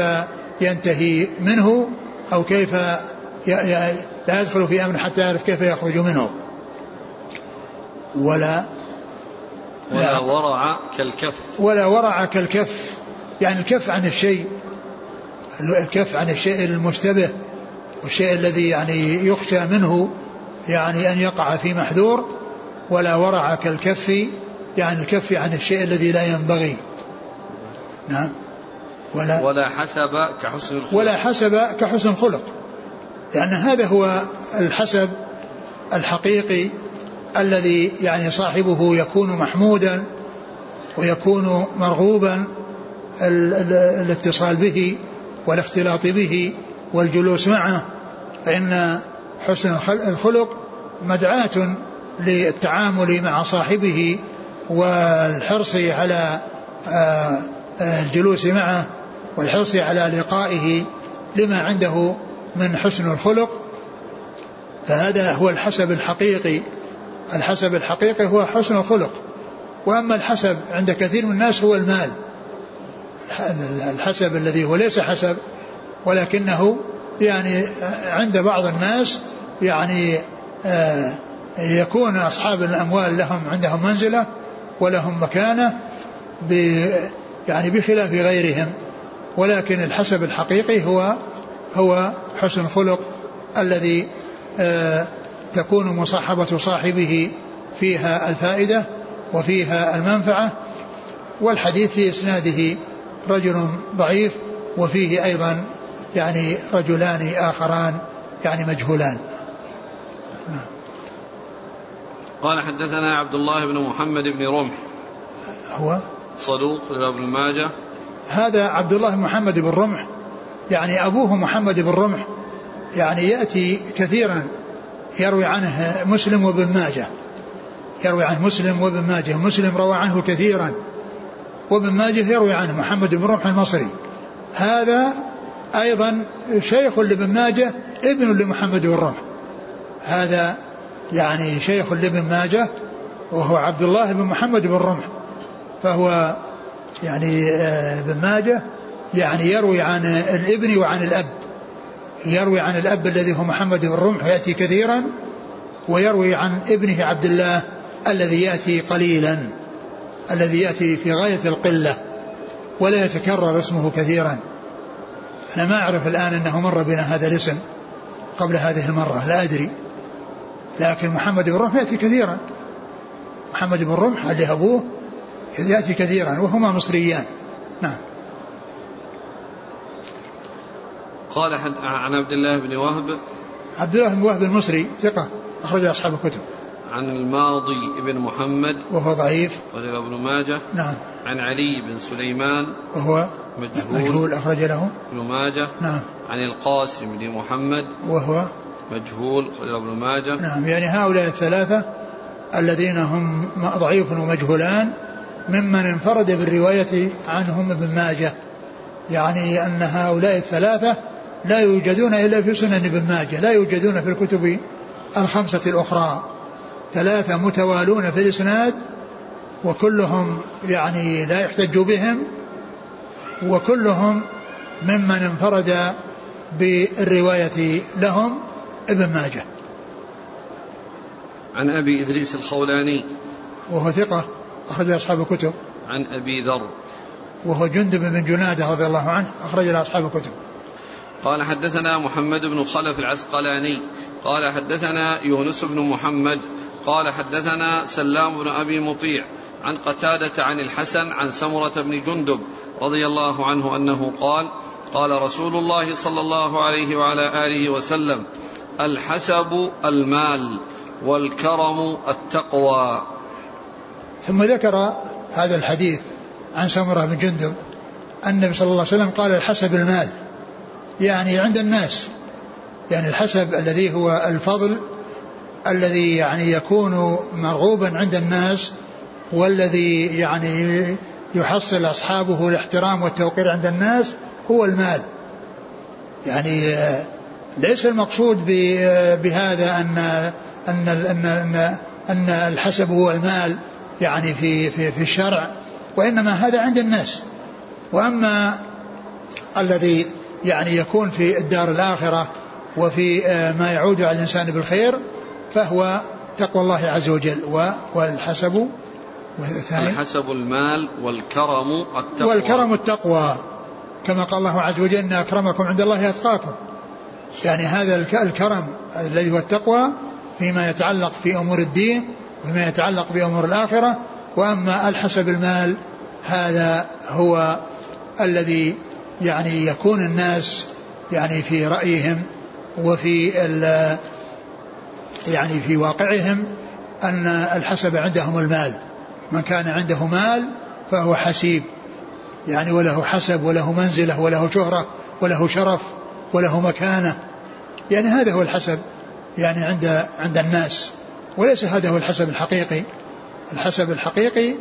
Speaker 2: ينتهي منه أو كيف لا يدخل في أمر حتى يعرف كيف يخرج منه. ولا
Speaker 1: ولا ورع كالكف.
Speaker 2: ولا ورع كالكف. يعني الكف عن الشيء الكف عن الشيء المشتبه. والشيء الذي يعني يخشى منه يعني أن يقع في محذور ولا ورع كالكف يعني الكف عن الشيء الذي لا ينبغي. نعم.
Speaker 1: ولا ولا حسب كحسن الخلق.
Speaker 2: ولا حسب كحسن الخلق. لأن هذا هو الحسب الحقيقي الذي يعني صاحبه يكون محمودا ويكون مرغوبا الاتصال به والاختلاط به والجلوس معه فإن حسن الخلق مدعاة للتعامل مع صاحبه والحرص على آه، آه، الجلوس معه والحرص على لقائه لما عنده من حسن الخلق. فهذا هو الحسب الحقيقي الحسب الحقيقي هو حسن الخلق. وأما الحسب عند كثير من الناس هو المال الحسب الذي هو ليس حسب ولكنه يعني عند بعض الناس يعني آه، يكون أصحاب الأموال لهم عندهم منزلة ولهم مكانة يعني بخلاف غيرهم. ولكن الحسب الحقيقي هو هو حسن الخلق الذي آه، تكون مصاحبة صاحبه فيها الفائدة وفيها المنفعة. والحديث في إسناده رجل ضعيف وفيه أيضا يعني رجلان آخران يعني مجهولان. نعم.
Speaker 1: قال حدثنا عبد الله بن محمد بن رمح.
Speaker 2: هو؟
Speaker 1: صدوق ابن ماجه.
Speaker 2: هذا عبد الله محمد بن رمح. يعني أبوه محمد بن رمح يعني يأتي كثيرا يروي عنه مسلم وابن ماجه. يروي عنه مسلم وابن ماجه. مسلم روى عنه كثيرا. وابن ماجه يروي عنه محمد بن رمح المصري. هذا أيضا شيخ لابن ماجه ابن لمحمد بن رمح هذا يعني شيخ لابن ماجه وهو عبد الله بن محمد بن رمح. فهو يعني آه، ابن ماجه يعني يروي عن الابن وعن الأب. يروي عن الأب الذي هو محمد بن رمح يأتي كثيرا ويروي عن ابنه عبد الله الذي يأتي قليلا الذي يأتي في غاية القلة ولا يتكرر اسمه كثيرا. أنا ما أعرف الآن أنه مر بنا هذا الاسم قبل هذه المرة لا أدري. لكن محمد بن رمح يأتي كثيرا. محمد بن رمح اللي أبوه يأتي كثيرا وهما مصريان. نعم.
Speaker 1: قال عن عبد الله بن وهب.
Speaker 2: عبد الله بن وهب المصري ثقة أخرج أصحاب الكتب.
Speaker 1: عن الماضي بن محمد
Speaker 2: وهو ضعيف.
Speaker 1: رجل ابن ماجه.
Speaker 2: نعم.
Speaker 1: عن علي بن سليمان.
Speaker 2: وهو
Speaker 1: مجهول,
Speaker 2: مجهول أخرج له.
Speaker 1: ابن ماجه.
Speaker 2: نعم.
Speaker 1: عن القاسم بن محمد.
Speaker 2: وهو
Speaker 1: مجهول أخرج ابن ماجه.
Speaker 2: نعم. يعني هؤلاء الثلاثة الذين هم ضعيف ومجهولان ممن انفرد بالرواية عنهم ابن ماجه. يعني أن هؤلاء الثلاثة لا يوجدون إلا في سنن ابن ماجه لا يوجدون في الكتب الخمسة الأخرى. ثلاثة متوالون في الإسناد وكلهم يعني لا يحتج بهم وكلهم ممن انفرد بالرواية لهم ابن ماجه.
Speaker 1: عن أبي إدريس الخولاني.
Speaker 2: وهو ثقة أخرج أصحاب الكتب.
Speaker 1: عن أبي ذر.
Speaker 2: وهو جندب بن جنادة رضي الله عنه أخرج أصحاب الكتب.
Speaker 1: قال حدثنا محمد بن خلف العسقلاني. قال حدثنا يونس بن محمد قال حدثنا سلام بن أبي مطيع عن قتادة عن الحسن عن سمرة بن جندب رضي الله عنه أنه قال قال رسول الله صلى الله عليه وعلى آله وسلم الحسب المال والكرم التقوى.
Speaker 2: ثم ذكر هذا الحديث عن سمرة بن جندب أن النبي صلى الله عليه وسلم قال الحسب المال يعني عند الناس يعني الحسب الذي هو الفضل الذي يعني يكون مرغوبا عند الناس والذي يعني يحصل أصحابه الاحترام والتوقير عند الناس هو المال. يعني ليس المقصود بهذا أن أن أن أن, أن الحسب هو المال يعني في في في الشرع وإنما هذا عند الناس. وأما الذي يعني يكون في الدار الآخرة وفي ما يعود على الإنسان بالخير فهو تقوى الله عز وجل والحسب.
Speaker 1: الحسب المال والكرم التقوى.
Speaker 2: والكرم التقوى. كما قال الله عز وجل إن أكرمكم عند الله أتقاكم. يعني هذا الكرم الذي هو التقوى فيما يتعلق في أمور الدين وفيما يتعلق بأمور الآخرة. وأما الحسب المال هذا هو الذي يعني يكون الناس يعني في رأيهم وفي يعني في واقعهم أن الحسب عندهم المال من كان عنده مال فهو حسيب يعني وله حسب وله منزلة وله شهرة وله شرف وله مكانة يعني هذا هو الحسب يعني عند عند الناس وليس هذا هو الحسب الحقيقي. الحسب الحقيقي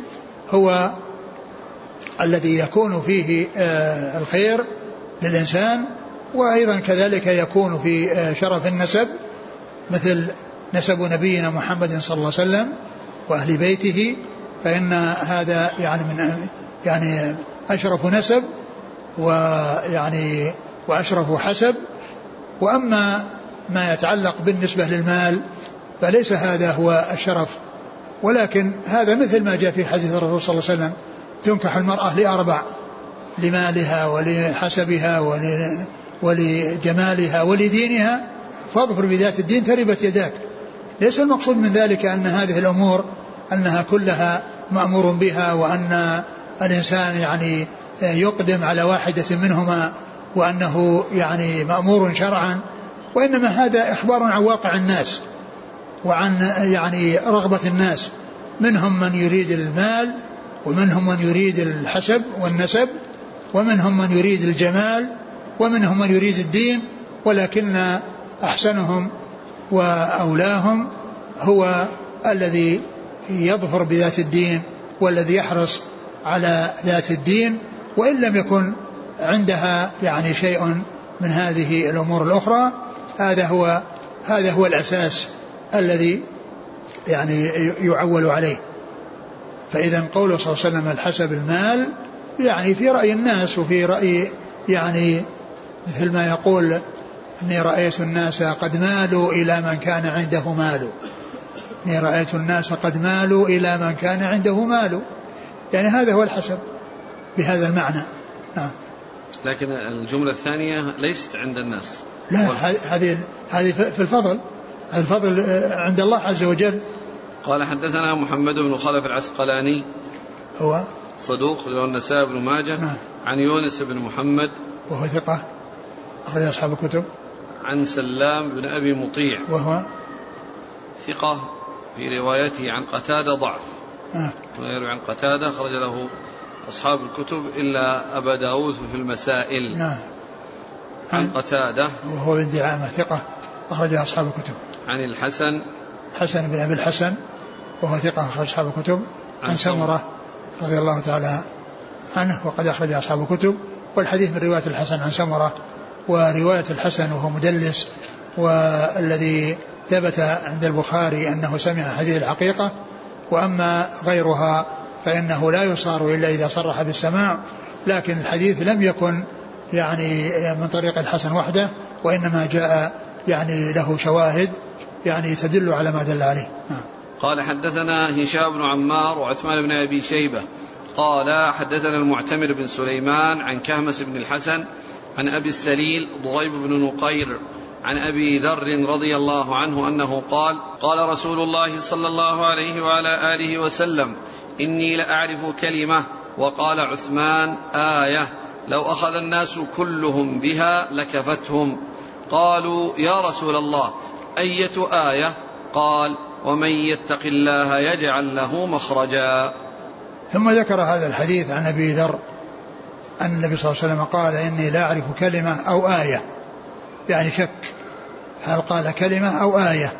Speaker 2: هو الذي يكون فيه آه، الخير للإنسان وأيضا كذلك يكون في آه، شرف النسب مثل نسب نبينا محمد صلى الله عليه وسلم وأهل بيته فإن هذا يعني من يعني أشرف نسب ويعني وأشرف حسب. وأما ما يتعلق بالنسبة للمال فليس هذا هو الشرف. ولكن هذا مثل ما جاء في حديث الرسول صلى الله عليه وسلم تنكح المرأة لأربع لمالها ولحسبها ولجمالها ولدينها فاظفر بذات الدين تربت يداك. ليس المقصود من ذلك أن هذه الأمور أنها كلها مأمور بها وأن الإنسان يعني يقدم على واحدة منهما وأنه يعني مأمور شرعا وإنما هذا إخبار عن واقع الناس وعن يعني رغبة الناس. منهم من يريد المال ومنهم من يريد الحسب والنسب ومنهم من يريد الجمال ومنهم من يريد الدين ولكن أحسنهم وأولاهم هو الذي يظفر بذات الدين والذي يحرص على ذات الدين وإن لم يكن عندها يعني شيء من هذه الأمور الأخرى هذا هو هذا هو الأساس الذي يعني يعول عليه. فإذا قوله صلى الله عليه وسلم الحسب المال يعني في رأي الناس وفي رأي يعني مثل ما يقول إني رأيت الناس قد مالوا إلى من كان عنده مال. إني رأيت الناس قد مالوا إلى من كان عنده مال. يعني هذا هو الحسب بهذا المعنى. نعم
Speaker 1: لكن الجملة الثانية ليست عند الناس.
Speaker 2: لا هذه هذه في الفضل. الفضل عند الله عز وجل.
Speaker 1: قال حدثنا محمد بن خلف العسقلاني.
Speaker 2: هو؟
Speaker 1: صدوق له النسائي بن ماجه. نعم. عن يونس بن محمد.
Speaker 2: وهو ثقة. أخرج أصحاب الكتب.
Speaker 1: عن سلام بن أبي مطيع.
Speaker 2: وهو
Speaker 1: ثقة في روايته عن قتادة ضعف.
Speaker 2: آه.
Speaker 1: ويروي عن قتادة خرج له أصحاب الكتب إلا أبا داود في المسائل.
Speaker 2: نعم
Speaker 1: عن قتادة.
Speaker 2: وهو بن دعامة ثقة أخرج أصحاب الكتب.
Speaker 1: عن الحسن.
Speaker 2: حسن بن أبي الحسن وهو ثقة أخرج أصحاب الكتب. عن, عن سمرة. رضي الله تعالى عنه وقد أخرج أصحاب الكتب. والحديث من رواية الحسن عن سمرة ورواية الحسن وهو مدلس والذي ثبت عند البخاري أنه سمع حديث الحقيقة وأما غيرها فإنه لا يصار إلا إذا صرح بالسماع لكن الحديث لم يكن يعني من طريق الحسن وحده وإنما جاء يعني له شواهد يعني تدل على ما دل عليه نعم.
Speaker 1: قال حدثنا هشام بن عمار وعثمان بن أبي شيبة قال حدثنا المعتمر بن سليمان عن كهمس بن الحسن عن أبي السليل ضريب بن نقير عن أبي ذر رضي الله عنه أنه قال قال رسول الله صلى الله عليه وعلى آله وسلم إني لأعرف كلمة وقال عثمان آية لو أخذ الناس كلهم بها لكفتهم. قالوا يا رسول الله أية آية؟ قال ومن يتق الله يجعل له مخرجا.
Speaker 2: ثم ذكر هذا الحديث عن أبي ذر أن النبي صلى الله عليه وسلم قال إني لا أعرف كلمة أو آية. يعني شك. هل قال كلمة أو آية؟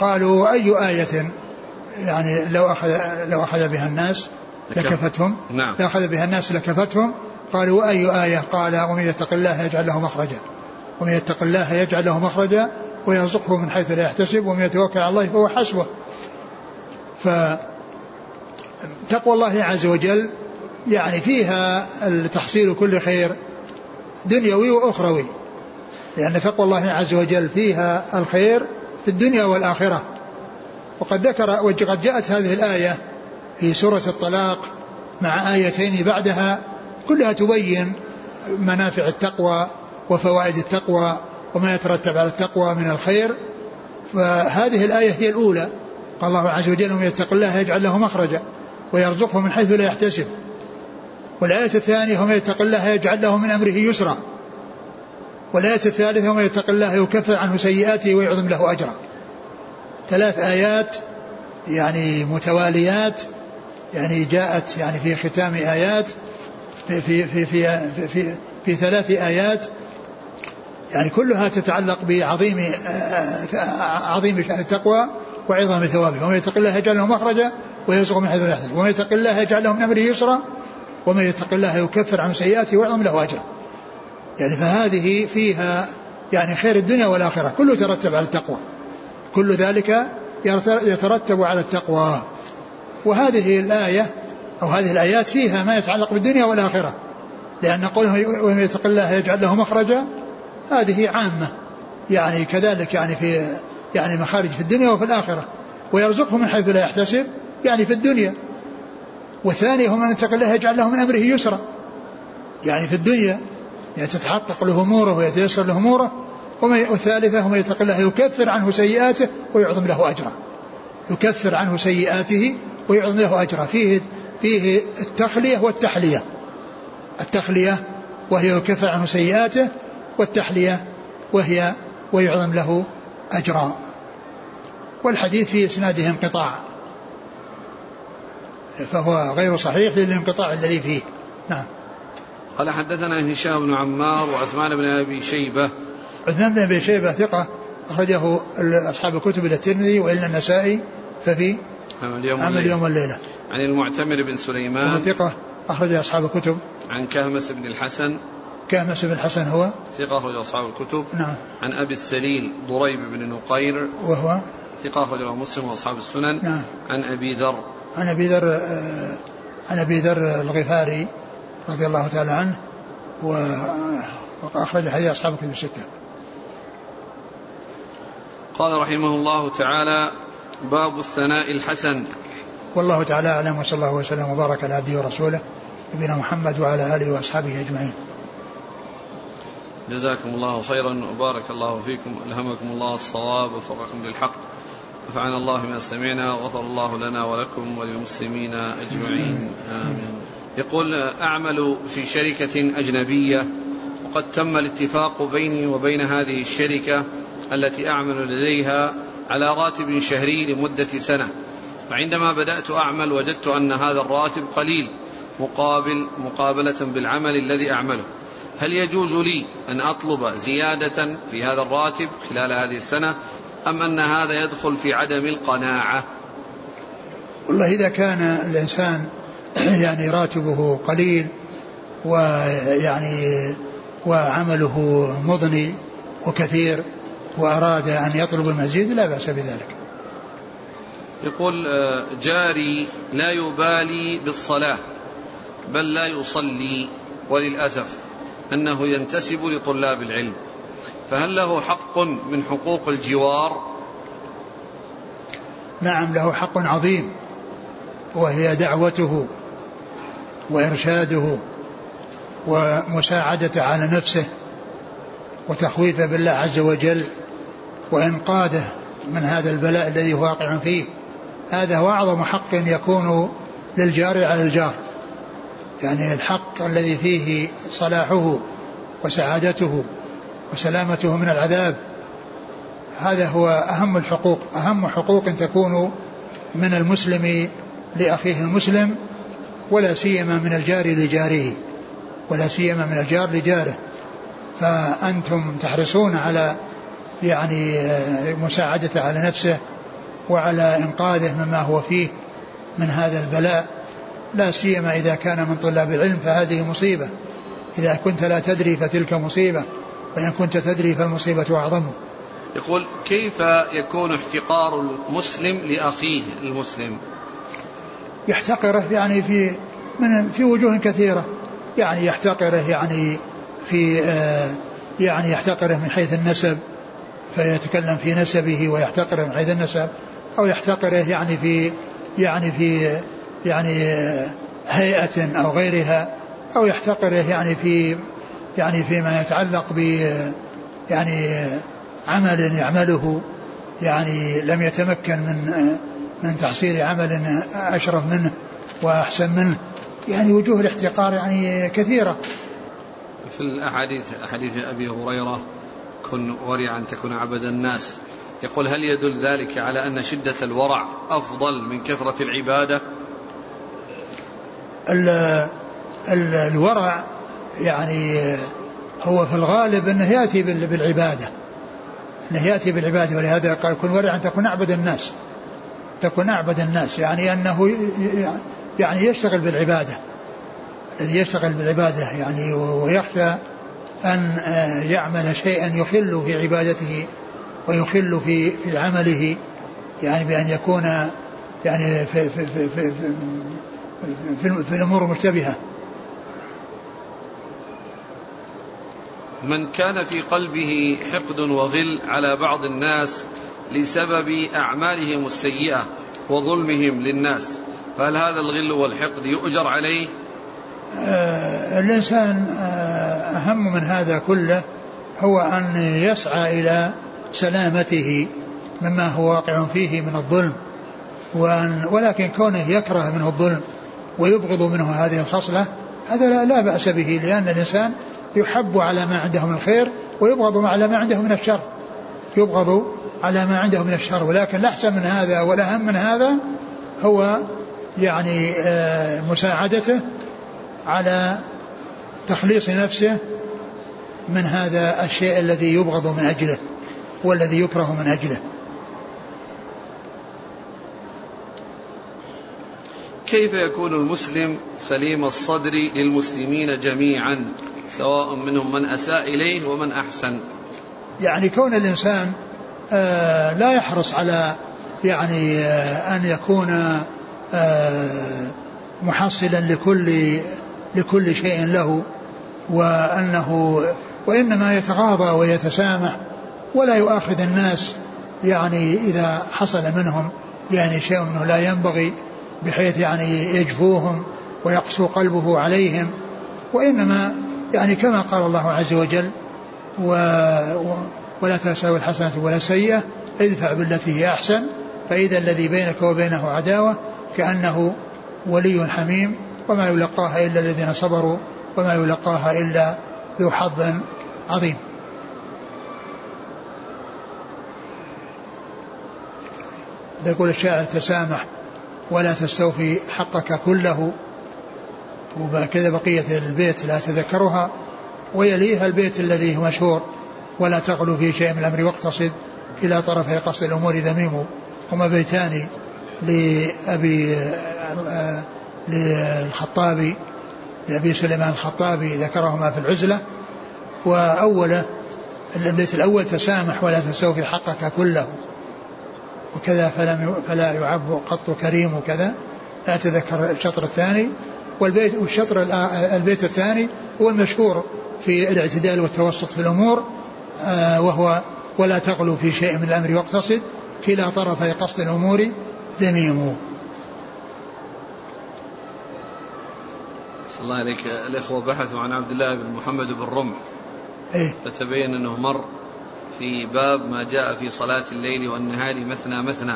Speaker 2: قالوا أي آية؟ يعني لو أخذ لو أخذ بها الناس لكفتهم.
Speaker 1: نعم.
Speaker 2: لو أخذ بها الناس لكفتهم قالوا أي آية؟ قال ومن يتق الله يجعل له مخرجا. ومن يتق الله يجعل له مخرجا ويرزقه من حيث لا يحتسب ومن يتوكل على الله فهو حسبه. ف تقوى الله عز وجل يعني فيها تحصيل كل خير دنيوي وأخروي. لأن تقوى الله عز وجل فيها الخير في الدنيا والآخرة. وقد ذكر وقد جاءت هذه الآية في سورة الطلاق مع آيتين بعدها كلها تبين منافع التقوى وفوائد التقوى وما يترتب على التقوى من الخير. فهذه الآية هي الأولى. قال الله عز وجل ومن يتق الله يجعل له مخرجا ويرزقه من حيث لا يحتسب. والآية الثانية ومن يتق الله يجعل له من أمره يسرا. والآية الثالثة ومن يتق الله يكفر عنه سيئاته ويعظم له أجرا. ثلاث آيات يعني متواليات يعني جاءت يعني في ختام آيات في في في في, في, في, ثلاث آيات يعني كلها تتعلق بعظيم عظيم شأن التقوى وعظم ثوابه. ومن يتق الله يجعل له مخرجا ويرزق من حيث لا يحتسب. ومن يتق الله يجعل له من أمره يسرا ومن يتق الله يكفر عن سيئاته ويعظم له اجرا يعني فهذه فيها يعني خير الدنيا والآخرة. كله يترتب على التقوى. كل ذلك يترتب على التقوى. وهذه الآية أو هذه الآيات فيها ما يتعلق بالدنيا والآخرة. لأن قوله ومن يتق الله يجعل له مخرجا هذه عامة. يعني كذلك يعني في يعني مخارج في الدنيا وفي الآخرة. ويرزقه من حيث لا يحتسب يعني في الدنيا. والثاني هو من اتقى الله يجعل له من أمره يسرا. يعني في الدنيا يعني تتحقق له أموره ويتيسر له أموره والثالثة هو من يتقي الله يكفر عنه سيئاته ويعظم له اجرا يكفر عنه سيئاته ويعظم له اجرا فيه فيه التخلية والتحلية. التخلية وهي يكفر عنه سيئاته والتحلية وهي ويعظم له اجرا والحديث في إسناده انقطاع. فهو غير صحيح للانقطاع الذي فيه. نعم.
Speaker 1: قال حدثنا هشام بن عمار وعثمان بن أبي شيبة.
Speaker 2: عثمان بن أبي شيبة ثقة أخرجه أصحاب الكتب إلى الترمذي وإلا النسائي ففي
Speaker 1: عمل يوم
Speaker 2: عمل يوم والليله
Speaker 1: عن المعتمر بن سليمان.
Speaker 2: ثقة أخرج أصحاب الكتب.
Speaker 1: عن كهمس بن الحسن.
Speaker 2: كهمس بن الحسن هو؟
Speaker 1: ثقة أخرج أصحاب الكتب.
Speaker 2: نعم.
Speaker 1: عن أبي السليل ضريب بن نقير.
Speaker 2: وهو؟
Speaker 1: ثقة أخرجه مسلم وأصحاب السنن.
Speaker 2: نعم.
Speaker 1: عن أبي ذر.
Speaker 2: عن أبي ذر عن أبي ذر الغفاري رضي الله تعالى عنه وأخرج حديث اصحاب الكتب الستة.
Speaker 1: قال رحمه الله تعالى باب الثناء الحسن
Speaker 2: والله تعالى أعلم وصلى الله وسلم وبارك على عبده ورسوله نبينا محمد وعلى آله وأصحابه أجمعين.
Speaker 1: جزاكم الله خيرا وبارك الله فيكم ألهمكم الله الصواب ووفقكم للحق نفعنا الله ما سمعنا وغفر الله لنا ولكم وللمسلمين أجمعين. آمين. يقول أعمل في شركة أجنبية وقد تم الاتفاق بيني وبين هذه الشركة التي أعمل لديها على راتب شهري لمدة سنة. وعندما بدأت أعمل وجدت أن هذا الراتب قليل مقابل مقابلة بالعمل الذي أعمله. هل يجوز لي أن أطلب زيادة في هذا الراتب خلال هذه السنة؟ أم أن هذا يدخل في عدم القناعة؟
Speaker 2: والله إذا كان الإنسان يعني راتبه قليل ويعني وعمله مضني وكثير وأراد أن يطلب المزيد لا بأس بذلك.
Speaker 1: يقول آه، جاري لا يبالي بالصلاة بل لا يصلي وللأسف أنه ينتسب لطلاب العلم. فهل له حق من حقوق الجوار؟
Speaker 2: نعم له حق عظيم. وهي دعوته وإرشاده ومساعدته على نفسه وتخويفه بالله عز وجل وإنقاذه من هذا البلاء الذي هو واقع فيه. هذا هو أعظم حق يكون للجار على الجار. يعني الحق الذي فيه صلاحه وسعادته وسلامته من العذاب. هذا هو أهم الحقوق أهم حقوق تكون من المسلم لأخيه المسلم ولا سيما من الجار لجاره ولا سيما من الجار لجاره. فأنتم تحرصون على يعني مساعدته على نفسه وعلى إنقاذه مما هو فيه من هذا البلاء. لا سيما إذا كان من طلاب العلم فهذه مصيبة. إذا كنت لا تدري فتلك مصيبة. وإن كنت تدري فالمصيبة أعظم.
Speaker 1: يقول كيف يكون احتقار المسلم لأخيه المسلم؟
Speaker 2: يحتقره يعني في من في وجوه كثيرة. يعني يحتقره يعني في آه يعني يحتقره من حيث النسب فيتكلم في نسبه ويحتقره من حيث النسب. أو يحتقره يعني في يعني في يعني هيئة أو غيرها. أو يحتقره يعني في يعني فيما يتعلق ب يعني عمل يعمله يعني لم يتمكن من من تحصيل عمل أشرف منه وأحسن منه يعني وجوه الاحتقار يعني كثيرة.
Speaker 1: في الأحاديث أحاديث أبي هريرة كن ورعا تكون عبد الناس يقول هل يدل ذلك على أن شدة الورع أفضل من كثرة العبادة؟
Speaker 2: ال ال الورع يعني هو في الغالب أنه يأتي بالعبادة. أنه يأتي بالعبادة ولهذا قال كن ورعا تكون أعبد الناس. تكون أعبد الناس يعني أنه يعني يشتغل بالعبادة. الذي يشتغل بالعبادة يعني ويخشى أن يعمل شيئا يخل في عبادته ويخل في في عمله يعني بأن يكون يعني في في في في, في, في, في الأمور المشتبهة
Speaker 1: من كان في قلبه حقد وغل على بعض الناس لسبب أعمالهم السيئة وظلمهم للناس فهل هذا الغل والحقد يؤجر عليه؟
Speaker 2: آه الإنسان آه أهم من هذا كله هو أن يسعى إلى سلامته مما هو واقع فيه من الظلم وأن ولكن كونه يكره منه الظلم ويبغض منه هذه الخصلة هذا لا, لا بأس به لأن الإنسان يحب على ما عنده من الخير ويبغض على ما عنده من الشر. يبغض على ما عنده من الشر. ولكن الأحسن من هذا والأهم من هذا هو يعني آه، مساعدته على تخليص نفسه من هذا الشيء الذي يبغض من أجله والذي يكره من أجله.
Speaker 1: كيف يكون المسلم سليم الصدر للمسلمين جميعا سواء منهم من أساء إليه ومن أحسن؟
Speaker 2: يعني كون الإنسان آه لا يحرص على يعني آه أن يكون آه محصلا لكل لكل شيء له وأنه وإنما يتغاضى ويتسامح ولا يؤاخذ الناس يعني إذا حصل منهم يعني شيء أنه لا ينبغي. بحيث يعني يجفوهم ويقسو قلبه عليهم وإنما يعني كما قال الله عز وجل و ولا تساوي الحسنة ولا السيئة ادفع بالتي هي أحسن فإذا الذي بينك وبينه عداوة كأنه ولي حميم وما يلقاها إلا الذين صبروا وما يلقاها إلا ذو حظ عظيم. يقول الشاعر تسامح ولا تستوفي حقك كله. وكذا بقية البيت لا تذكرها ويليها البيت الذي هو مشهور. ولا تغلو في شيء من الأمر واقتصد إلى طرفي قصد الأمور ذميم هما بيتان لأبي للخطابي لأبي سليمان الخطابي ذكرهما في العزلة. وأوله البيت الأول تسامح ولا تستوفي حقك كله. وكذا فلم فلا يعب قط كريم وكذا. لا أتذكر الشطر الثاني. والبيت والشطر البيت الثاني هو المشهور في الاعتدال والتوسط في الأمور آه، وهو ولا تغلو في شيء من الأمر واقتصد كلا طرفي قصد الأمور ذميم
Speaker 1: الله عليك الإخوة. بحثوا عن عبد الله بن محمد بن رمح.
Speaker 2: إيه؟
Speaker 1: فتبين أنه مر في باب ما جاء في صلاة الليل والنهار مثنى مثنى.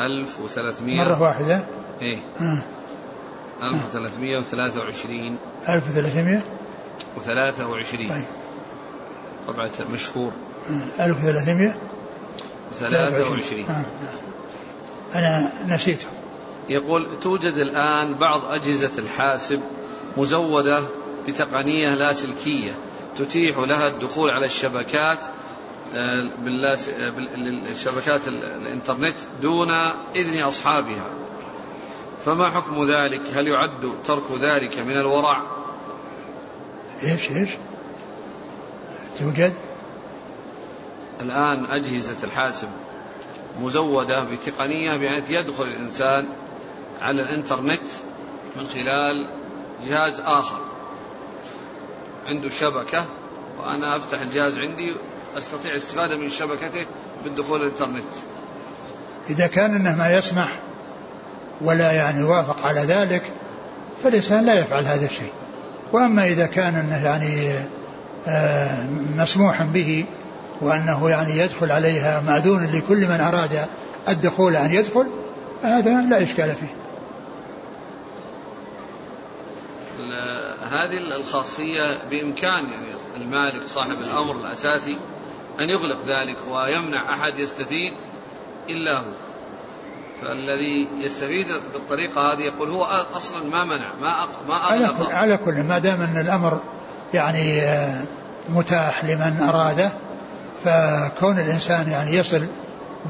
Speaker 1: 1300
Speaker 2: مرة واحدة؟
Speaker 1: إيه. آه. 1323
Speaker 2: 1300
Speaker 1: و23 طيب. طبعة مشهور.
Speaker 2: 1300
Speaker 1: 23 آه.
Speaker 2: أنا نسيته.
Speaker 1: يقول توجد الآن بعض أجهزة الحاسب مزودة بتقنية لاسلكية تتيح لها الدخول على الشبكات آه، بالشبكات الإنترنت دون إذن أصحابها. فما حكم ذلك؟ هل يعد ترك ذلك من الورع؟
Speaker 2: إيش إيش؟ توجد؟
Speaker 1: الآن أجهزة الحاسب مزودة بتقنية بحيث يدخل الإنسان على الإنترنت من خلال جهاز آخر. عنده شبكة وأنا أفتح الجهاز عندي أستطيع استفادة من شبكته بالدخول الإنترنت.
Speaker 2: إذا كان أنه ما يسمح ولا يعني يوافق على ذلك فالإنسان لا يفعل هذا الشيء. وأما إذا كان أنه يعني آه، مسموح به وأنه يعني يدخل عليها مأذون لكل من أراد الدخول أن يدخل هذا لا إشكال فيه.
Speaker 1: هذه الخاصية بإمكان يعني المالك صاحب الأمر الأساسي أن يغلق ذلك ويمنع أحد يستفيد إلا هو. فالذي يستفيد بالطريقة هذه يقول هو أصلا ما منع ما ما
Speaker 2: أغلق على كل ما دام أن الأمر يعني آه، متاح لمن أراده فكون الإنسان يعني يصل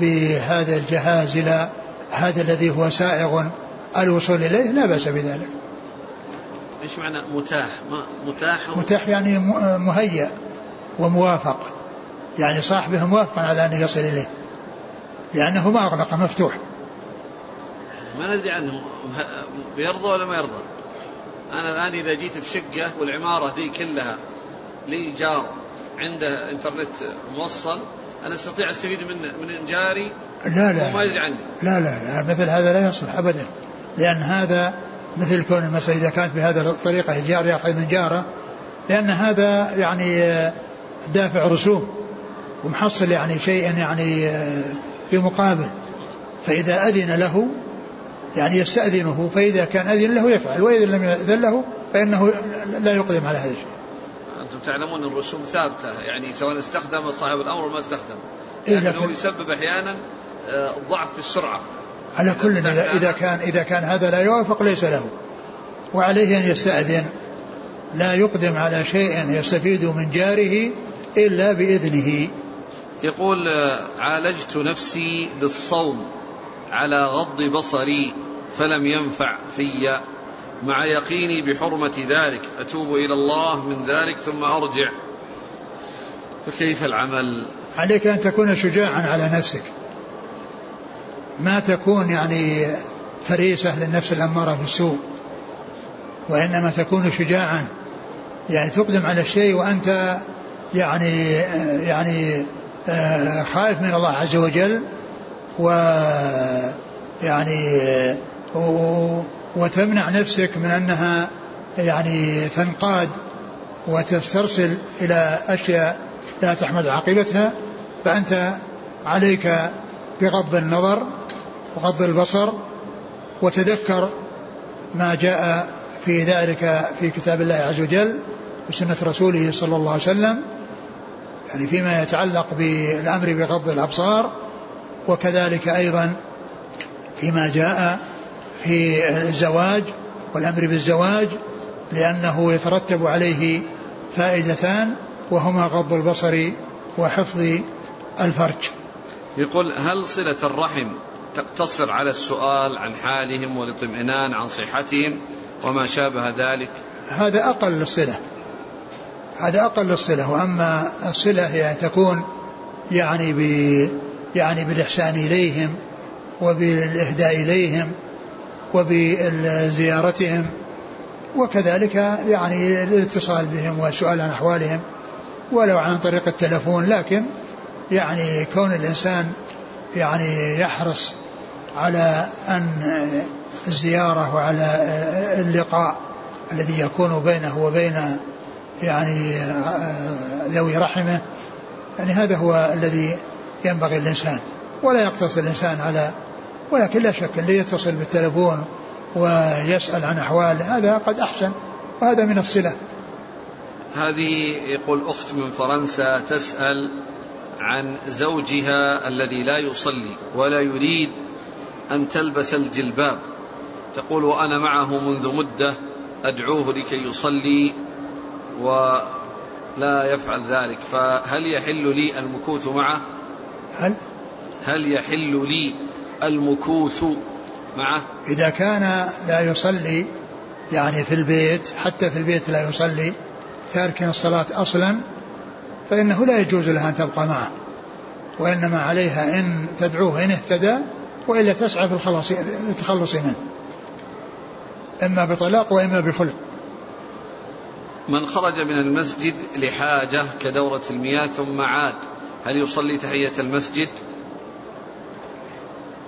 Speaker 2: بهذا الجهاز إلى هذا الذي هو سائغ الوصول إليه لا بأس بذلك.
Speaker 1: إيش معنى متاح؟ متاح
Speaker 2: متاح يعني مهيأ وموافق. يعني صاحبه موافق على أن يصل إليه. لأنه ما أغلق مفتوح.
Speaker 1: ما ندري عنه. بيرضى ولا ما يرضى؟ أنا الآن إذا جيت في شقة والعمارة ذي كلها لي جار عنده إنترنت موصل أنا أستطيع أستفيد من من جاري
Speaker 2: لا لا.
Speaker 1: وما يدري عني
Speaker 2: لا لا لا مثل هذا لا يصلح أبدا. لأن هذا مثل كون المسألة إذا كانت بهذه الطريقة الجار يأخذ من جارة لأن هذا يعني دافع رسوم ومحصل يعني شيء يعني في مقابل. فإذا أذن له يعني يستأذنه فإذا كان أذن له يفعل وإذا لم يأذن له فإنه لا يقدم على هذا الشيء.
Speaker 1: أنتم تعلمون الرسوم ثابتة يعني سواء استخدم صاحب الأمر ما استخدم. إيه، لكنه لكن يسبب أحيانا آه، ضعف في السرعة.
Speaker 2: على كل إذا, إذا كان إذا كان هذا لا يوافق ليس له. وعليه أن يستأذن. لا يقدم على شيء يستفيد من جاره إلا بإذنه.
Speaker 1: يقول عالجت نفسي بالصوم على غض بصري فلم ينفع في. مع يقيني بحرمة ذلك. أتوب إلى الله من ذلك ثم أرجع. فكيف العمل؟
Speaker 2: عليك أن تكون شجاعا على نفسك. ما تكون يعني فريسة للنفس الأمارة بالسوء وإنما تكون شجاعا. يعني تقدم على الشيء وأنت يعني يعني آه، خائف من الله عز وجل و يعني وتمنع نفسك من أنها يعني تنقاد وتسترسل إلى أشياء لا تحمد عاقبتها فأنت عليك بغض النظر وغض البصر وتذكر ما جاء في ذلك في كتاب الله عز وجل وسنة رسوله صلى الله عليه وسلم يعني فيما يتعلق بالأمر بغض الأبصار وكذلك أيضا فيما جاء في الزواج والأمر بالزواج لأنه يترتب عليه فائدتان وهما غض البصر وحفظ الفرج.
Speaker 1: يقول هل صلة الرحم تقتصر على السؤال عن حالهم والاطمئنان عن صحتهم وما شابه ذلك؟
Speaker 2: هذا أقل الصلة. هذا أقل الصلة. وأما الصلة هي تكون يعني ب يعني بالإحسان إليهم وبالإهداء إليهم وبزيارتهم وكذلك يعني الاتصال بهم والسؤال عن أحوالهم ولو عن طريق التلفون لكن يعني كون الإنسان يعني يحرص على أن الزيارة وعلى اللقاء الذي يكون بينه وبين يعني ذوي رحمه يعني هذا هو الذي ينبغي الإنسان ولا يقتصر الإنسان على ولكن لا شك اللي يتصل بالتلفون ويسأل عن أحوال هذا قد أحسن وهذا من الصلة.
Speaker 1: هذه يقول أخت من فرنسا تسأل عن زوجها الذي لا يصلي ولا يريد أن تلبس الجلباب. تقول وأنا معه منذ مدة أدعوه لكي يصلي ولا يفعل ذلك. فهل يحل لي المكوث معه؟
Speaker 2: هل؟
Speaker 1: هل يحل لي المكوث معه؟
Speaker 2: إذا كان لا يصلي يعني في البيت حتى في البيت لا يصلي تارك الصلاة أصلا فإنه لا يجوز لها أن تبقى معه وإنما عليها إن تدعوه إن اهتدى وإلا تسعى في الخلاص التخلص منه. إما بطلاق وإما بخلع
Speaker 1: من خرج من المسجد لحاجة كدورة المياه ثم عاد هل يصلي تحية المسجد؟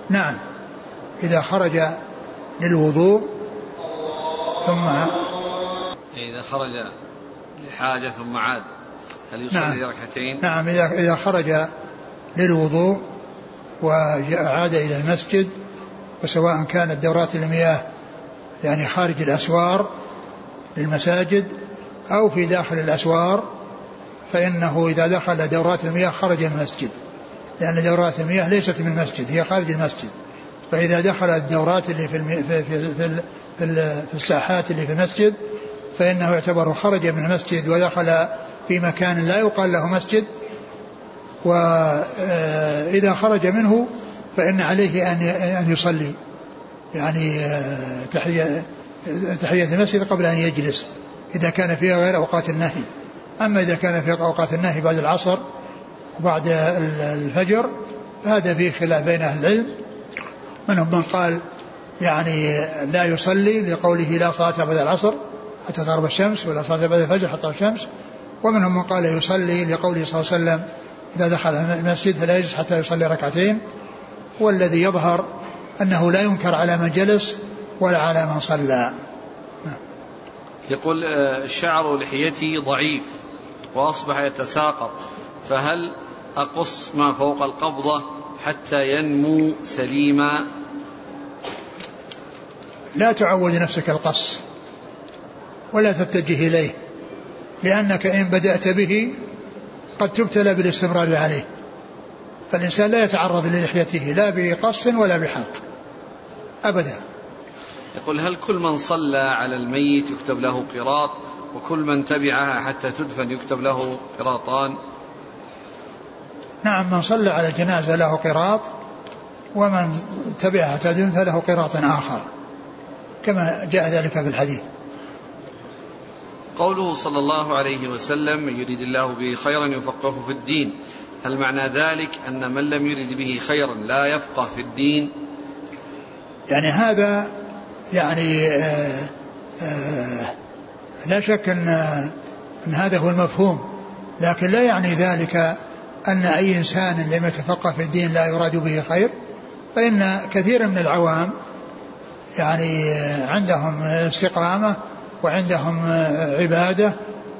Speaker 2: نعم. إذا خرج للوضوء ثم
Speaker 1: إذا خرج لحاجة ثم عاد. هل يصلي نعم. ركعتين؟
Speaker 2: نعم إذا خرج للوضوء وعاد إلى المسجد وسواء كانت دورات المياه يعني خارج الأسوار للمساجد أو في داخل الأسوار فإنه إذا دخل دورات المياه خرج من المسجد لأن دورات المياه ليست من المسجد هي خارج المسجد فإذا دخل الدورات اللي في في في في, في, في الساحات اللي في المسجد فإنه يعتبر خرج من المسجد ودخل في مكان لا يقال له مسجد وإذا خرج منه فإن عليه أن أن يصلي. يعني آه، تحية تحية المسجد قبل أن يجلس إذا كان فيها غير أوقات النهي. أما إذا كان في أوقات النهي بعد العصر وبعد الفجر فهذا فيه خلاف بين أهل العلم. منهم من قال يعني لا يصلي لقوله لا صلاة بعد العصر حتى تغرب الشمس ولا صلاة بعد الفجر حتى الشمس. ومنهم من قال يصلي لقوله صلى الله عليه وسلم إذا دخل المسجد فلا يجلس حتى يصلي ركعتين. والذي يظهر أنه لا ينكر على من جلس ولا على من صلى.
Speaker 1: يقول آه، شعر لحيتي ضعيف وأصبح يتساقط فهل أقص ما فوق القبضة حتى ينمو سليما؟
Speaker 2: لا تعود نفسك القص ولا تتجه إليه. لأنك إن بدأت به قد تبتلى بالاستمرار عليه. فالإنسان لا يتعرض للحيته لا بقص ولا بحلق أبدا.
Speaker 1: يقول هل كل من صلى على الميت يكتب له قراط وكل من تبعها حتى تدفن يكتب له قراطان؟
Speaker 2: نعم من صلى على الجنازة له قراط ومن تبعها تدفن فله قراط آخر. كما جاء ذلك في الحديث.
Speaker 1: قوله صلى الله عليه وسلم من يريد الله به خيرا يفقهه في الدين هل معنى ذلك أن من لم يرد به خيرا لا يفقه في الدين؟
Speaker 2: يعني هذا يعني آآ آه، آآ آه، لا شك أن, أن هذا هو المفهوم لكن لا يعني ذلك أن أي إنسان لم يتفقه في الدين لا يراد به خير فإن كثيرا من العوام يعني عندهم استقامة وعندهم عبادة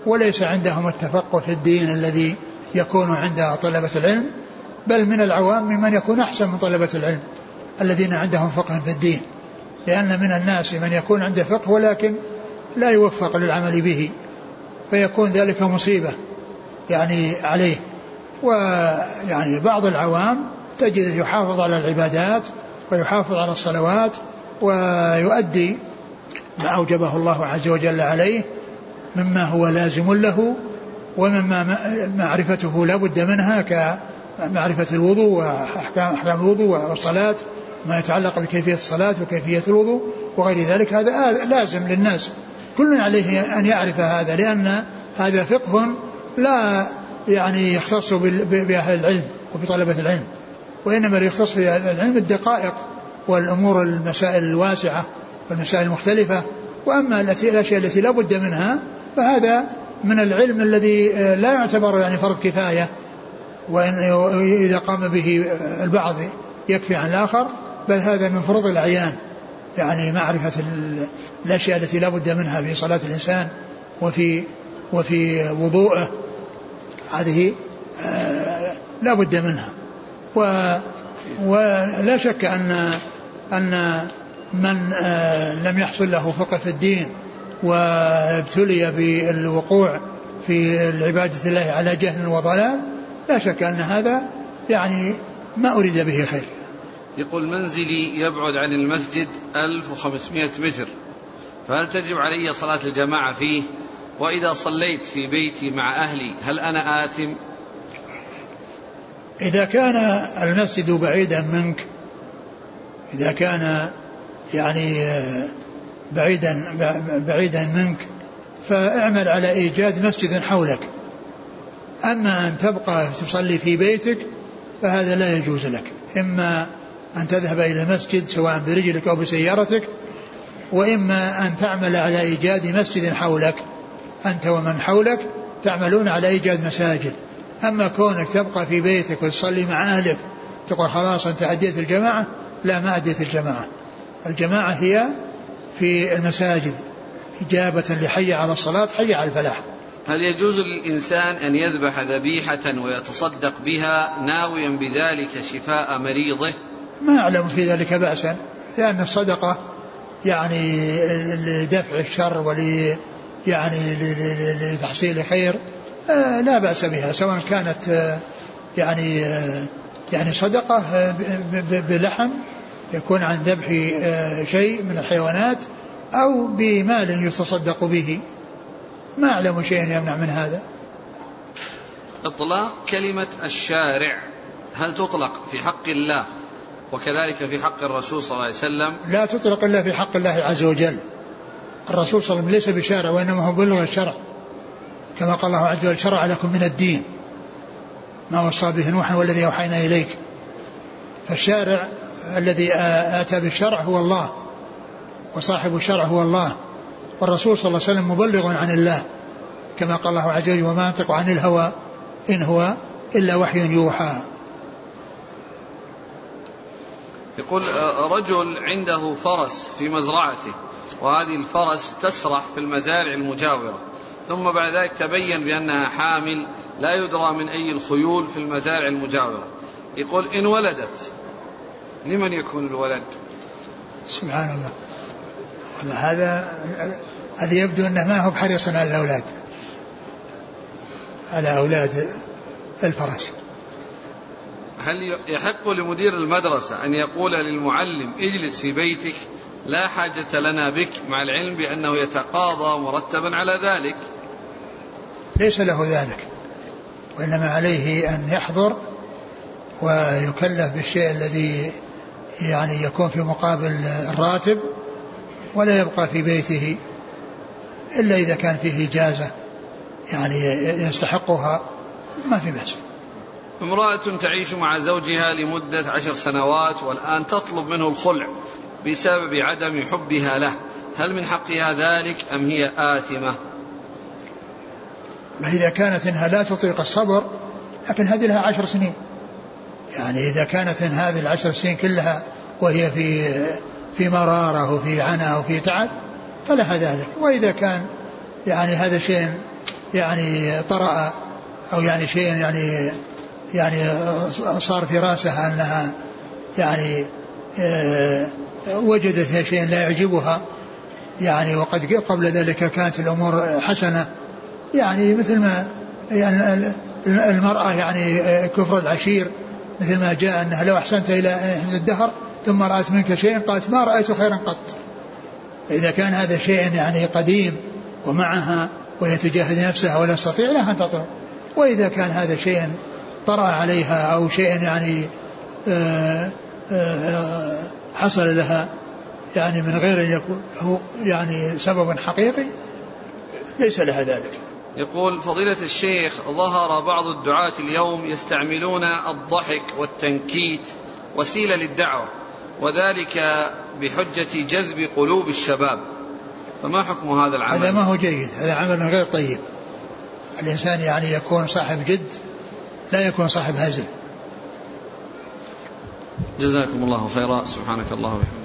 Speaker 2: وليس عندهم التفقه في الدين الذي يكون عند طلبة العلم بل من العوام ممن يكون أحسن من طلبة العلم الذين عندهم فقه في الدين. لأن من الناس من يكون عنده فقه ولكن لا يوفق للعمل به فيكون ذلك مصيبة يعني عليه. ويعني بعض العوام تجد يحافظ على العبادات ويحافظ على الصلوات ويؤدي ما أوجبه الله عز وجل عليه مما هو لازم له ومما معرفته لا بد منها كمعرفة الوضوء وأحكام أحكام الوضوء والصلاة ما يتعلق بكيفية الصلاة وكيفية الوضوء وغير ذلك. هذا لازم للناس. كل عليه أن يعرف هذا لأن هذا فقه لا يعني يختص بأهل العلم وبطلبة العلم وإنما يختص بأهل العلم الدقائق والأمور المسائل الواسعة. والمسائل المختلفة وأما التي الأشياء التي لا بد منها فهذا من العلم الذي آه، لا يعتبر يعني فرض كفاية. وإن إذا قام به البعض يكفي عن الآخر بل هذا من فروض الأعيان يعني معرفة الأشياء التي لا بد منها في صلاة الإنسان وفي وفي وضوءه. هذه آه، لا بد منها. و ولا شك أن أن من آه، لم يحصل له فقه في الدين وابتلي بالوقوع في العبادة الله على جهل وضلال لا شك أن هذا يعني ما أريد به خير.
Speaker 1: يقول منزلي يبعد عن المسجد 1500 متر فهل تجب علي صلاة الجماعة فيه؟ وإذا صليت في بيتي مع أهلي هل أنا آثم؟
Speaker 2: إذا كان المسجد بعيدا منك إذا كان يعني بعيدا بعيدا منك فاعمل على إيجاد مسجد حولك. أما أن تبقى تصلي في بيتك فهذا لا يجوز لك. إما أن تذهب إلى المسجد سواء برجلك أو بسيارتك وإما أن تعمل على إيجاد مسجد حولك. أنت ومن حولك تعملون على إيجاد مساجد. أما كونك تبقى في بيتك وتصلي مع أهلك تقول خلاص أنت أديت الجماعة؟ لا ما أديت الجماعة. الجماعة هي في المساجد إجابة لحي على الصلاة حي على الفلاح.
Speaker 1: هل يجوز للإنسان أن يذبح ذبيحة ويتصدق بها ناويا بذلك شفاء مريضه؟
Speaker 2: ما أعلم في ذلك بأسا لأن الصدقة يعني لدفع الشر ول يعني لتحصيل خير آه، لا بأس بها سواء كانت آه، يعني آه، يعني صدقة بلحم يكون عن ذبح شيء من الحيوانات أو بمال يتصدق به. ما أعلم شيئا يمنع من هذا.
Speaker 1: إطلاق كلمة الشارع. هل تطلق في حق الله وكذلك في حق الرسول صلى الله عليه وسلم؟
Speaker 2: لا تطلق إلا في حق الله عز وجل. الرسول صلى الله عليه وسلم ليس بشارع وإنما هو بلغ الشرع. كما قال الله عز وجل شرع لكم من الدين. ما وصى به نوحا والذي أوحينا إليك. فالشارع الذي آتى بالشرع هو الله وصاحب الشرع هو الله والرسول صلى الله عليه وسلم مبلغ عن الله كما قال الله عز وجل وما ينطق عن الهوى إن هو إلا وحي يوحى.
Speaker 1: يقول رجل عنده فرس في مزرعته وهذه الفرس تسرح في المزارع المجاورة ثم بعد ذلك تبين بأنها حامل لا يدرى من أي الخيول في المزارع المجاورة. يقول إن ولدت لمن يكون الولد؟
Speaker 2: سبحان الله. والله هذا هذا يبدو أنه ما هو بحريص على الأولاد. على أولاد الفرس.
Speaker 1: هل يحق لمدير المدرسة أن يقول للمعلم اجلس في بيتك لا حاجة لنا بك مع العلم بأنه يتقاضى مرتبا على ذلك؟
Speaker 2: ليس له ذلك. وإنما عليه أن يحضر ويكلف بالشيء الذي يعني يكون في مقابل الراتب ولا يبقى في بيته إلا إذا كان فيه إجازة يعني يستحقها ما في بأس.
Speaker 1: امرأة تعيش مع زوجها لمدة عشر سنوات والآن تطلب منه الخلع بسبب عدم حبها له. هل من حقها ذلك أم هي آثمة؟
Speaker 2: إذا كانت إنها لا تطيق الصبر لكن هذه لها عشر سنين. يعني إذا كانت هذه العشر سنين كلها وهي في في مرارة وفي عناء وفي تعب فلها ذلك. وإذا كان يعني هذا شيء يعني طرأ أو يعني شيء يعني يعني صار في راسها أنها يعني آه، وجدت شيء لا يعجبها يعني وقد قبل ذلك كانت الأمور حسنة يعني مثل ما يعني المرأة يعني كفر العشير مثل ما جاء أنها لو أحسنت إلى الدهر ثم رأت منك شيئا قالت ما رأيت خيرا قط. إذا كان هذا شيء يعني قديم ومعها وهي تجاهد نفسها ولا تستطيع لها أن تطلب. وإذا كان هذا شيء طرأ عليها أو شيء يعني آه، آه، حصل لها يعني من غير أن يكون هو يعني سبب حقيقي ليس لها ذلك.
Speaker 1: يقول فضيلة الشيخ ظهر بعض الدعاة اليوم يستعملون الضحك والتنكيت وسيلة للدعوة وذلك بحجة جذب قلوب الشباب. فما حكم هذا العمل؟
Speaker 2: هذا ما هو جيد هذا عمل غير طيب. الإنسان يعني يكون صاحب جد لا يكون صاحب هزل.
Speaker 1: جزاكم الله خيرا سبحانك الله وبحمدك.